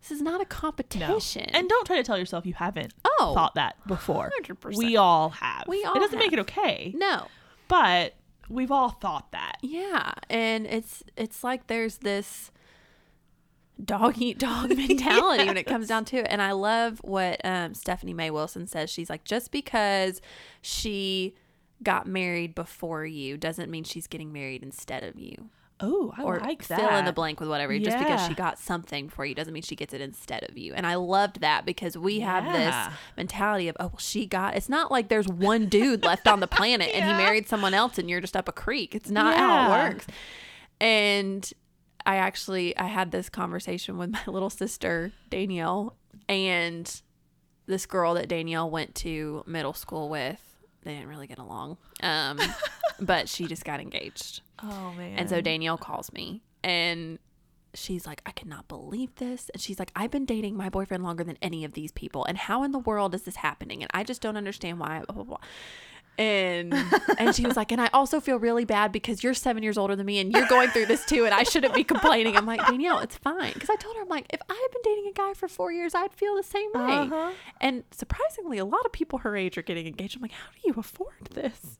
Speaker 1: This is not a
Speaker 2: No.
Speaker 1: competition.
Speaker 2: And don't try to tell yourself you haven't
Speaker 1: Oh,
Speaker 2: thought that before.
Speaker 1: 100%.
Speaker 2: We all have.
Speaker 1: We all
Speaker 2: It doesn't make it okay,
Speaker 1: no,
Speaker 2: but we've all thought that.
Speaker 1: yeah, and it's it's like there's this dog eat dog mentality when it comes down to it. And I love what um, Stephanie May Wilson says. She's like, just because she got married before you doesn't mean she's getting married instead of you.
Speaker 2: Oh, I
Speaker 1: or
Speaker 2: like that.
Speaker 1: fill in the blank with whatever. Just because she got something for you doesn't mean she gets it instead of you. And I loved that because we have this mentality of, oh, well, she got. It's not like there's one dude left on the planet and he married someone else and you're just up a creek. It's not how
Speaker 2: Yeah.
Speaker 1: it works. And I actually I had this conversation with my little sister Danielle and this girl that Danielle went to middle school with. They didn't really get along. Um, but she just got engaged.
Speaker 2: Oh man.
Speaker 1: And so Danielle calls me and she's like, I cannot believe this. And she's like, I've been dating my boyfriend longer than any of these people. And how in the world is this happening? And I just don't understand why. Blah, blah, blah and and she was like and i also feel really bad because you're seven years older than me and you're going through this too and i shouldn't be complaining. I'm like danielle it's fine. Because i told her i'm like if i had been dating a guy for four years i'd feel the same way.
Speaker 2: Uh-huh.
Speaker 1: and surprisingly a lot of people her age are getting engaged. I'm like how do you afford this?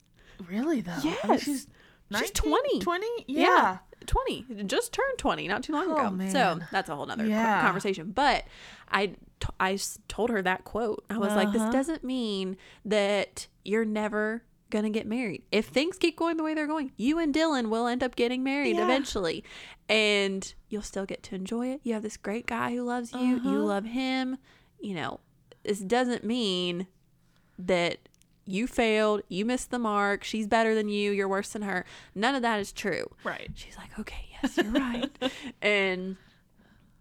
Speaker 2: Really though? Yes I mean, she's 19?
Speaker 1: She's 20.
Speaker 2: 20?
Speaker 1: Yeah.
Speaker 2: yeah.
Speaker 1: 20. Just turned 20 not too long
Speaker 2: oh,
Speaker 1: ago.
Speaker 2: Man.
Speaker 1: So that's a whole nother
Speaker 2: yeah.
Speaker 1: conversation. But I, t- I told her that quote. I was uh-huh. like, this
Speaker 2: uh-huh.
Speaker 1: doesn't mean that you're never going to get married. If things keep going the way they're going, you and Dylan will end up getting married
Speaker 2: yeah.
Speaker 1: eventually. And you'll still get to enjoy it. You have this great guy who loves you.
Speaker 2: Uh-huh.
Speaker 1: You love him. You know, this doesn't mean that you failed, you missed the mark, she's better than you, you're worse than her. None of that is true.
Speaker 2: Right.
Speaker 1: She's like, okay, yes, you're right. and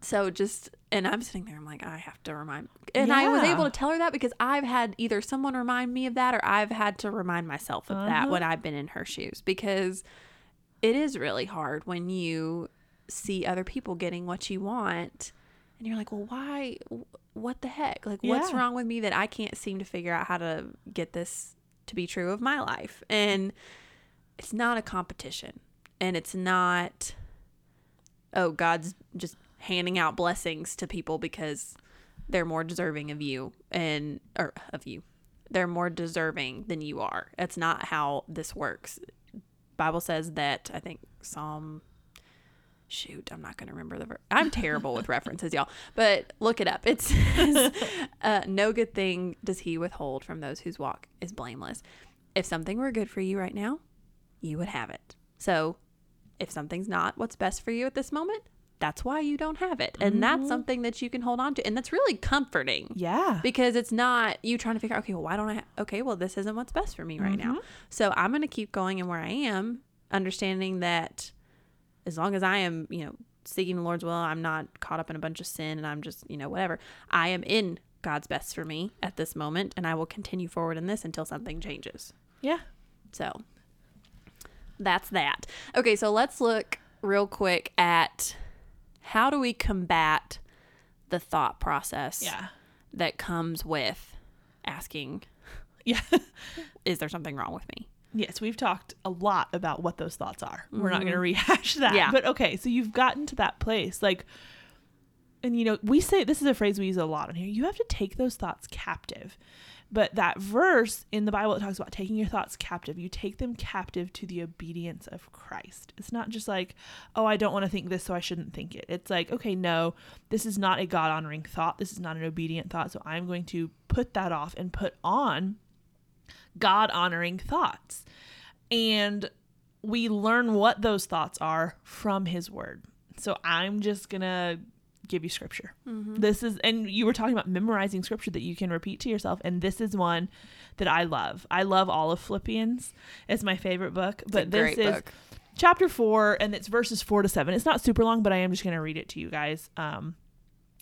Speaker 1: so just, and I'm sitting there, I'm like, I have to remind, and I was able to tell her that because I've had either someone remind me of that or I've had to remind myself of that
Speaker 2: Uh-huh.
Speaker 1: when I've been in her shoes because it is really hard when you see other people getting what you want and you're like, well, why? What the heck? Like, what's
Speaker 2: Yeah.
Speaker 1: wrong with me that I can't seem to figure out how to get this to be true of my life? And it's not a competition. And it's not, oh, God's just handing out blessings to people because they're more deserving of you and, or of you. They're more deserving than you are. That's not how this works. Bible says that, I think Psalm shoot, I'm not going to remember the ver- I'm terrible with references, y'all. But look it up. It says, uh, "No good thing does He withhold from those whose walk is blameless." If something were good for you right now, you would have it. So, if something's not what's best for you at this moment, that's why you don't have it, and that's something that you can hold on to, and that's really comforting
Speaker 2: Yeah.
Speaker 1: because it's not you trying to figure out okay well why don't i ha- okay well this isn't what's best for me right now so i'm going to keep going and where i am understanding that as long as i am you know seeking the lord's will i'm not caught up in a bunch of sin and i'm just you know whatever i am in god's best for me at this moment and i will continue forward in this until something changes
Speaker 2: Yeah.
Speaker 1: so that's that. Okay, so let's look real quick at how do we combat the thought process
Speaker 2: Yeah.
Speaker 1: that comes with asking,
Speaker 2: Yeah.
Speaker 1: is there something wrong with me?
Speaker 2: Yes, we've talked a lot about what those thoughts are. We're not going to rehash that.
Speaker 1: Mm-hmm. Yeah.
Speaker 2: But okay, so you've gotten to that place. Like, and you know, we say this is a phrase we use a lot on here. You have to take those thoughts captive. But that verse in the Bible, it talks about taking your thoughts captive. You take them captive to the obedience of Christ. It's not just like, oh, I don't want to think this, so I shouldn't think it. It's like, okay, no, this is not a God honoring thought. This is not an obedient thought. So I'm going to put that off and put on God honoring thoughts. And we learn what those thoughts are from his word. So I'm just going to give you scripture. This is, and you were talking about memorizing scripture that you can repeat to yourself. And this is one that I love. I love all of Philippians. It's my favorite book.
Speaker 1: It's
Speaker 2: but this is
Speaker 1: book.
Speaker 2: chapter four, and it's verses four to seven. It's not super long, but I am just going to read it to you guys. Um,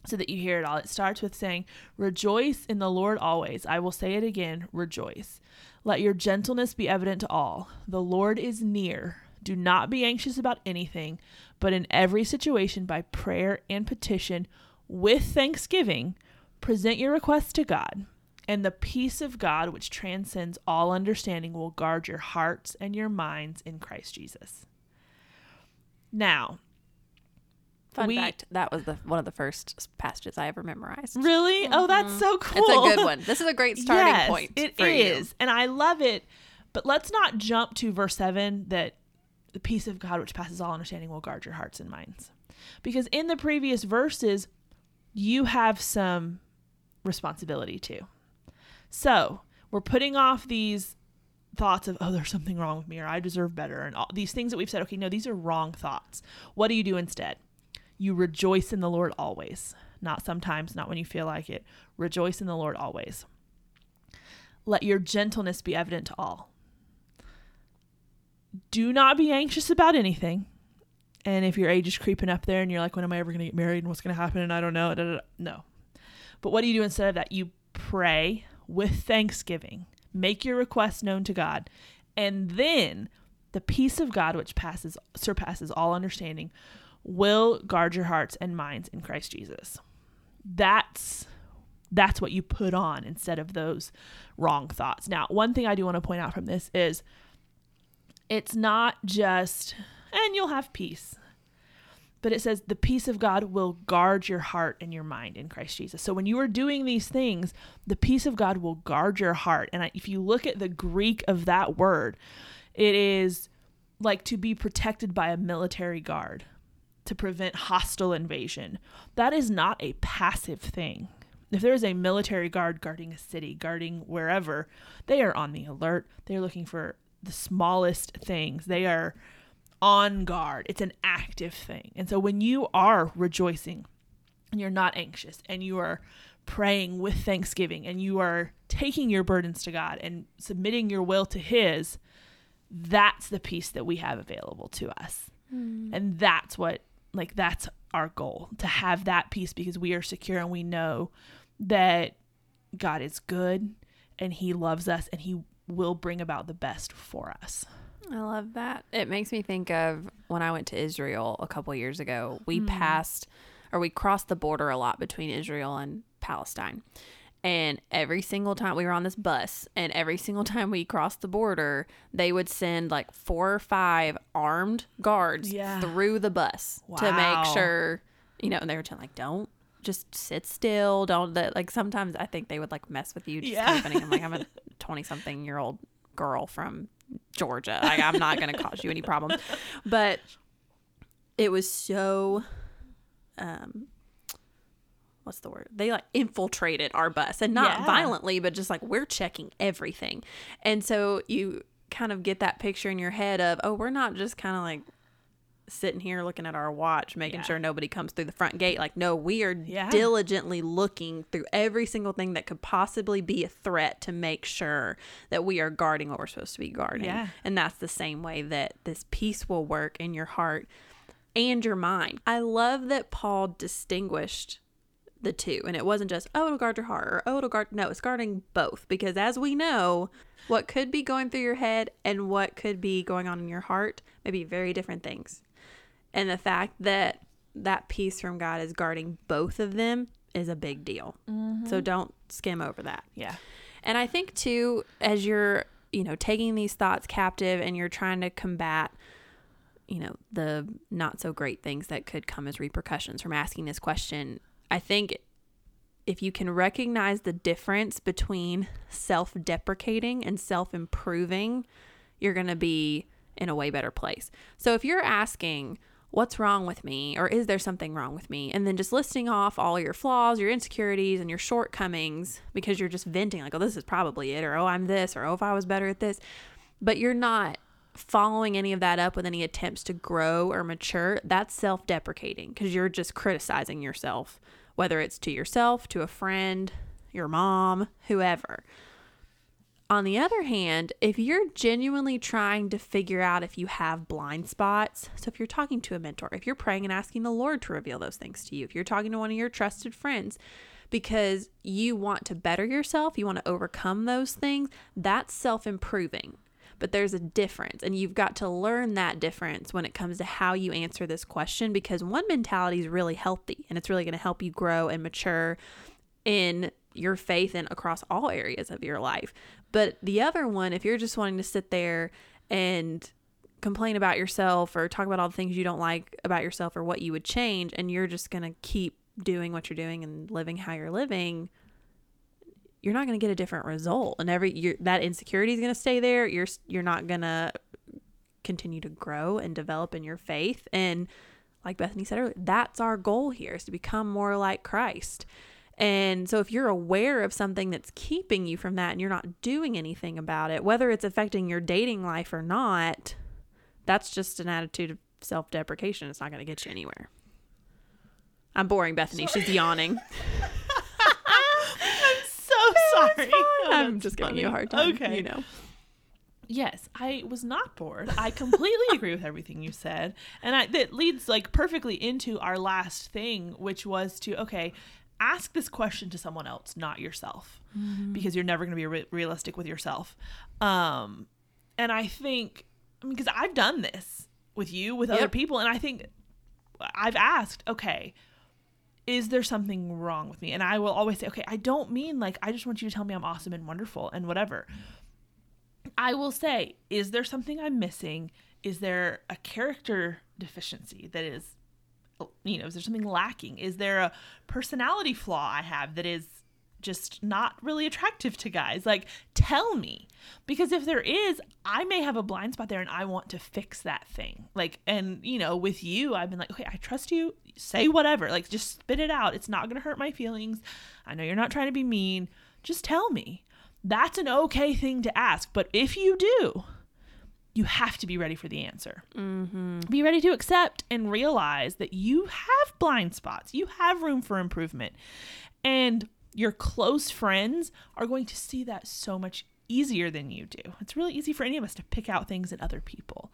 Speaker 2: so that you hear it all. It starts with saying, Rejoice in the Lord always. I will say it again, rejoice. Let your gentleness be evident to all. The Lord is near. Do not be anxious about anything, but in every situation, by prayer and petition, with thanksgiving, present your requests to God. And the peace of God, which transcends all understanding, will guard your hearts and your minds in Christ Jesus. Now,
Speaker 1: Fun
Speaker 2: we-
Speaker 1: fact: that was the one of the first passages I ever memorized.
Speaker 2: really? Oh, that's so cool.
Speaker 1: Mm-hmm. It's a good one. This is a great starting point.
Speaker 2: It
Speaker 1: for you.
Speaker 2: and I love it. But let's not jump to verse seven that the peace of God, which passes all understanding, will guard your hearts and minds. Because in the previous verses, you have some responsibility too. So we're putting off these thoughts of, oh, there's something wrong with me or I deserve better. And all these things that we've said, okay, no, these are wrong thoughts. What do you do instead? You rejoice in the Lord always. Not sometimes, not when you feel like it. Rejoice in the Lord always. Let your gentleness be evident to all. Do not be anxious about anything. And if your age is creeping up there and you're like, when am I ever going to get married and what's going to happen? And I don't know. Da, da, da. No. But what do you do instead of that? You pray with thanksgiving, make your request known to God, and then the peace of God, which passes surpasses all understanding, will guard your hearts and minds in Christ Jesus. That's that's what you put on instead of those wrong thoughts. Now, one thing I do want to point out from this is it's not just and you'll have peace. But it says the peace of God will guard your heart and your mind in Christ Jesus. So when you are doing these things, the peace of God will guard your heart. And if you look at the Greek of that word, it is like to be protected by a military guard to prevent hostile invasion. That is not a passive thing. If there is a military guard guarding a city, guarding wherever, they are on the alert. They're looking for the smallest things. They are on guard. It's an active thing. And so when you are rejoicing and you're not anxious and you are praying with thanksgiving and you are taking your burdens to God and submitting your will to His, that's the peace that we have available to us. Mm. And that's what, like, that's our goal to have that peace because we are secure and we know that God is good and He loves us and He will bring about the best for us.
Speaker 1: I love that. It makes me think of when I went to Israel a couple years ago. We mm. passed or we crossed the border a lot between Israel and Palestine. And every single time we were on this bus, and every single time we crossed the border, they would send like four or five armed guards yeah. through the bus wow. to make sure, you know, and they were telling like, don't just sit still. Don't like sometimes I think they would like mess with you. Just yeah. I'm like, I'm a 20 something year old girl from Georgia. Like, I'm not going to cause you any problems. But it was so, um, what's the word? They like infiltrated our bus and not yeah. violently, but just like we're checking everything. And so you kind of get that picture in your head of, oh, we're not just kind of like sitting here looking at our watch, making yeah. sure nobody comes through the front gate. Like, no, we are yeah. diligently looking through every single thing that could possibly be a threat to make sure that we are guarding what we're supposed to be guarding. Yeah. And that's the same way that this peace will work in your heart and your mind. I love that Paul distinguished the two. And it wasn't just, oh, it'll guard your heart or oh, it'll guard. No, it's guarding both. Because as we know, what could be going through your head and what could be going on in your heart may be very different things. And the fact that that peace from God is guarding both of them is a big deal. Mm-hmm. So don't skim over that.
Speaker 2: Yeah.
Speaker 1: And I think too, as you're, you know, taking these thoughts captive and you're trying to combat, you know, the not so great things that could come as repercussions from asking this question, I think if you can recognize the difference between self deprecating and self improving, you're going to be in a way better place. So if you're asking, what's wrong with me or is there something wrong with me and then just listing off all your flaws your insecurities and your shortcomings because you're just venting like oh this is probably it or oh i'm this or oh if i was better at this but you're not following any of that up with any attempts to grow or mature that's self-deprecating because you're just criticizing yourself whether it's to yourself to a friend your mom whoever on the other hand, if you're genuinely trying to figure out if you have blind spots, so if you're talking to a mentor, if you're praying and asking the Lord to reveal those things to you, if you're talking to one of your trusted friends because you want to better yourself, you want to overcome those things, that's self improving. But there's a difference, and you've got to learn that difference when it comes to how you answer this question because one mentality is really healthy and it's really going to help you grow and mature in your faith and across all areas of your life. But the other one, if you're just wanting to sit there and complain about yourself or talk about all the things you don't like about yourself or what you would change, and you're just going to keep doing what you're doing and living how you're living, you're not going to get a different result. And every that insecurity is going to stay there. You're you're not going to continue to grow and develop in your faith. And like Bethany said earlier, that's our goal here is to become more like Christ. And so if you're aware of something that's keeping you from that and you're not doing anything about it, whether it's affecting your dating life or not, that's just an attitude of self deprecation. It's not going to get you anywhere. I'm boring Bethany. She's yawning.
Speaker 2: Sorry. Oh,
Speaker 1: I'm just giving you a hard time.
Speaker 2: Okay.
Speaker 1: You know.
Speaker 2: Yes, I was not bored. I completely agree with everything you said. And I, that leads like perfectly into our last thing, which was to, okay, ask this question to someone else, not yourself, because you're never going to be re- realistic with yourself. Um, and I think, I mean, because I've done this with you, with other people, and I think I've asked, okay, is there something wrong with me? And I will always say, okay, I don't mean like, I just want you to tell me I'm awesome and wonderful and whatever. I will say, is there something I'm missing? Is there a character deficiency that is, you know, is there something lacking? Is there a personality flaw I have that is just not really attractive to guys? Like, tell me. Because if there is, I may have a blind spot there and I want to fix that thing. Like, and, you know, with you, I've been like, okay, I trust you. Say whatever. Like, just spit it out. It's not going to hurt my feelings. I know you're not trying to be mean. Just tell me. That's an okay thing to ask. But if you do, you have to be ready for the answer.
Speaker 1: Mm-hmm.
Speaker 2: Be ready to accept and realize that you have blind spots, you have room for improvement. And your close friends are going to see that so much easier than you do. It's really easy for any of us to pick out things in other people.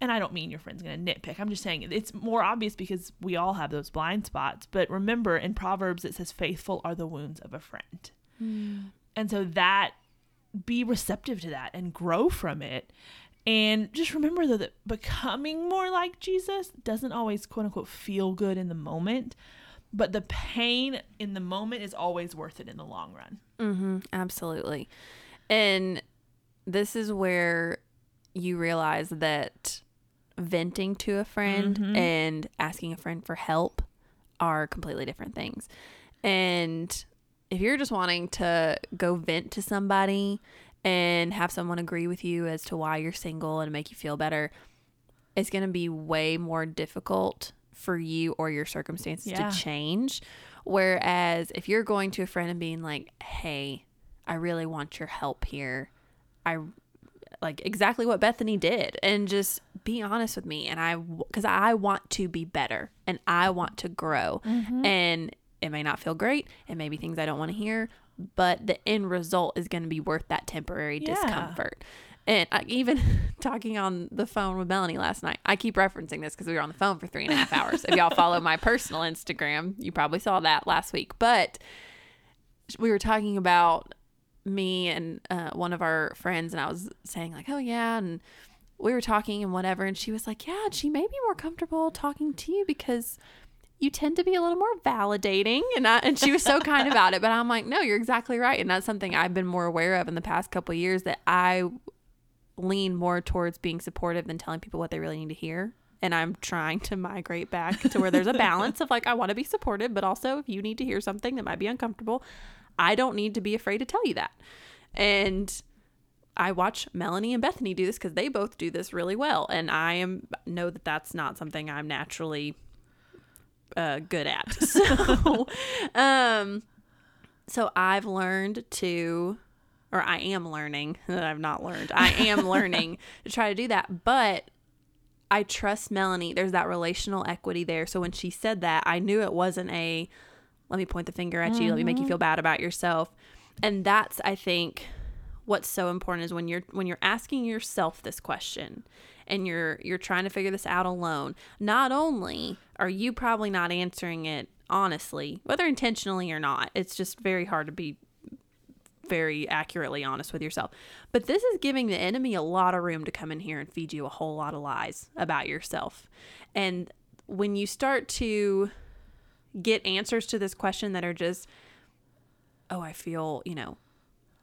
Speaker 2: And I don't mean your friend's going to nitpick. I'm just saying it's more obvious because we all have those blind spots. But remember, in Proverbs, it says, faithful are the wounds of a friend. Mm. And so that be receptive to that and grow from it. And just remember though that becoming more like Jesus doesn't always quote unquote feel good in the moment, but the pain in the moment is always worth it in the long run.
Speaker 1: Mm-hmm. Absolutely. And this is where you realize that venting to a friend
Speaker 2: Mhm.
Speaker 1: and asking a friend for help are completely different things. And if you're just wanting to go vent to somebody and have someone agree with you as to why you're single and make you feel better, it's going to be way more difficult for you or your circumstances
Speaker 2: Yeah.
Speaker 1: to change. Whereas if you're going to a friend and being like, hey, I really want your help here, I like exactly what Bethany did. And just be honest with me. And I cuz I want to be better and I want to grow. Mm-hmm. And it may not feel great. It may be things I don't want to hear. But the end result is going to be worth that temporary
Speaker 2: Yeah.
Speaker 1: discomfort and I, even talking on the phone with Melanie last night, I keep referencing this because we were on the phone for three and a half hours. if y'all follow my personal Instagram, you probably saw that last week. But we were talking about me and uh, one of our friends, and I was saying like, "Oh yeah," and we were talking and whatever, and she was like, "Yeah, she may be more comfortable talking to you because." You tend to be a little more validating, and I, and she was so kind about it. But I'm like, no, you're exactly right, and that's something I've been more aware of in the past couple years. That I lean more towards being supportive than telling people what they really need to hear. And I'm trying to migrate back to where there's a balance of like, I want to be supportive, but also if you need to hear something that might be uncomfortable, I don't need to be afraid to tell you that. And I watch Melanie and Bethany do this because they both do this really well. And I am know that that's not something I'm naturally uh, good at. So, um, so I've learned to or I am learning that I've not learned. I am learning to try to do that, but I trust Melanie. There's that relational equity there. So when she said that, I knew it wasn't a let me point the finger at you, let me make you feel mm-hmm. bad about yourself. And that's I think what's so important is when you're when you're asking yourself this question and you're you're trying to figure this out alone, not only are you probably not answering it honestly, whether intentionally or not. It's just very hard to be very accurately honest with yourself. But this is giving the enemy a lot of room to come in here and feed you a whole lot of lies about yourself. And when you start to get answers to this question that are just, oh, I feel, you know,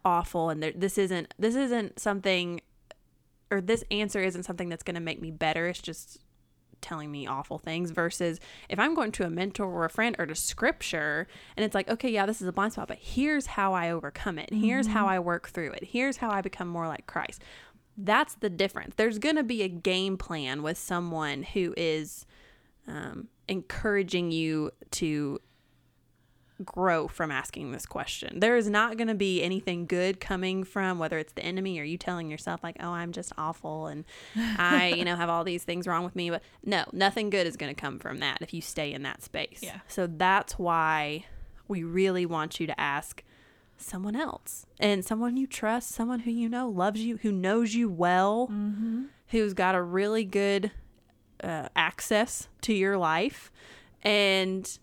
Speaker 1: awful and there, this isn't this isn't something or this answer isn't something that's going to make me better. It's just telling me awful things versus if I'm going to a mentor or a friend or to scripture and it's like, okay, yeah, this is a blind spot, but here's how I overcome it. Here's how I work through it. Here's how I become more like Christ. That's the difference. There's going to be a game plan with someone who is um, encouraging you to grow from asking this question. There is not going to be anything good coming from whether it's the enemy or you telling yourself like, "Oh, I'm just awful and I, you know, have all these things wrong with me." But no, nothing good is going to come from that if you stay in that space.
Speaker 2: Yeah.
Speaker 1: So that's why we really want you to ask someone else and someone you trust, someone who you know loves you, who knows you well,
Speaker 2: Mm-hmm.
Speaker 1: who's got a really good uh, access to your life and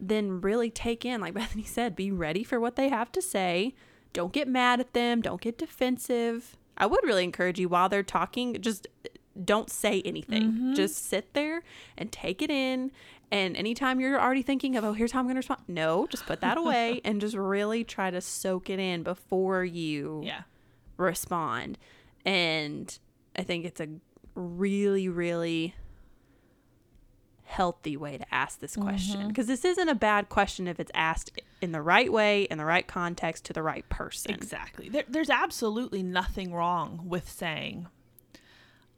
Speaker 1: then really take in like bethany said be ready for what they have to say. Don't get mad at them. Don't get defensive. I would really encourage you while they're talking just uh, don't say anything. Mm-hmm. Just sit there and take it in. And anytime you're already thinking of oh here's how i'm going to respond no just put that away and just really try to soak it in before you
Speaker 2: Yeah.
Speaker 1: respond. And I think it's a really, really healthy way to ask this question mm-hmm. because this isn't a bad question if it's asked in the right way, in the right context, to the right person.
Speaker 2: Exactly. There, there's absolutely nothing wrong with saying,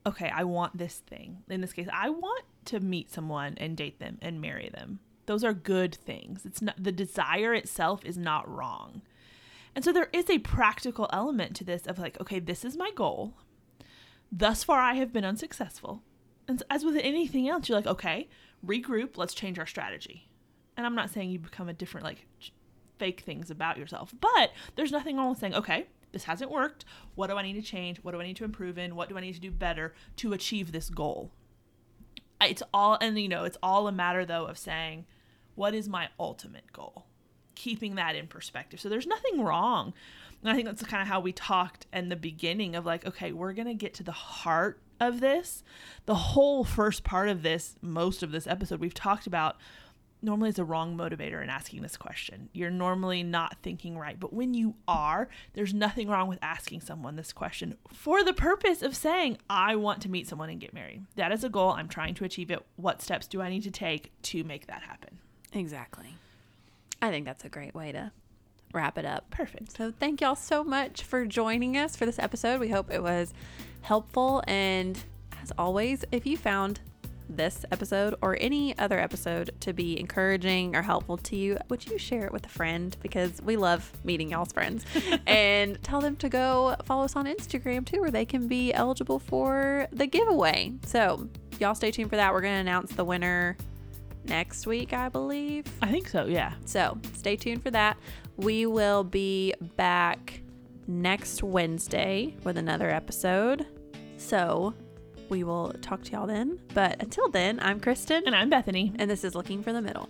Speaker 2: okay, I want this thing. In this case, I want to meet someone and date them and marry them. Those are good things. It's not the desire itself is not wrong. And so there is a practical element to this of like, okay, this is my goal. Thus far, I have been unsuccessful. And as with anything else, you're like, okay, regroup, let's change our strategy. And I'm not saying you become a different, like, fake things about yourself, but there's nothing wrong with saying, okay, this hasn't worked. What do I need to change? What do I need to improve in? What do I need to do better to achieve this goal? It's all, and you know, it's all a matter though of saying, what is my ultimate goal? Keeping that in perspective. So there's nothing wrong. And I think that's kind of how we talked in the beginning of like, okay, we're going to get to the heart of this. The whole first part of this, most of this episode, we've talked about normally it's a wrong motivator in asking this question. You're normally not thinking right. But when you are, there's nothing wrong with asking someone this question for the purpose of saying, I want to meet someone and get married. That is a goal. I'm trying to achieve it. What steps do I need to take to make that happen?
Speaker 1: Exactly. I think that's a great way to wrap it up.
Speaker 2: Perfect.
Speaker 1: So thank y'all so much for joining us for this episode. We hope it was helpful. And as always, if you found this episode or any other episode to be encouraging or helpful to you, would you share it with a friend? Because we love meeting y'all's friends. and tell them to go follow us on Instagram too, where they can be eligible for the giveaway. So y'all stay tuned for that. We're going to announce the winner next week, I believe.
Speaker 2: I think so, yeah.
Speaker 1: So stay tuned for that. We will be back next Wednesday with another episode. So we will talk to y'all then. But until then, I'm Kristen,
Speaker 2: And I'm Bethany.
Speaker 1: and this is Looking for the Middle.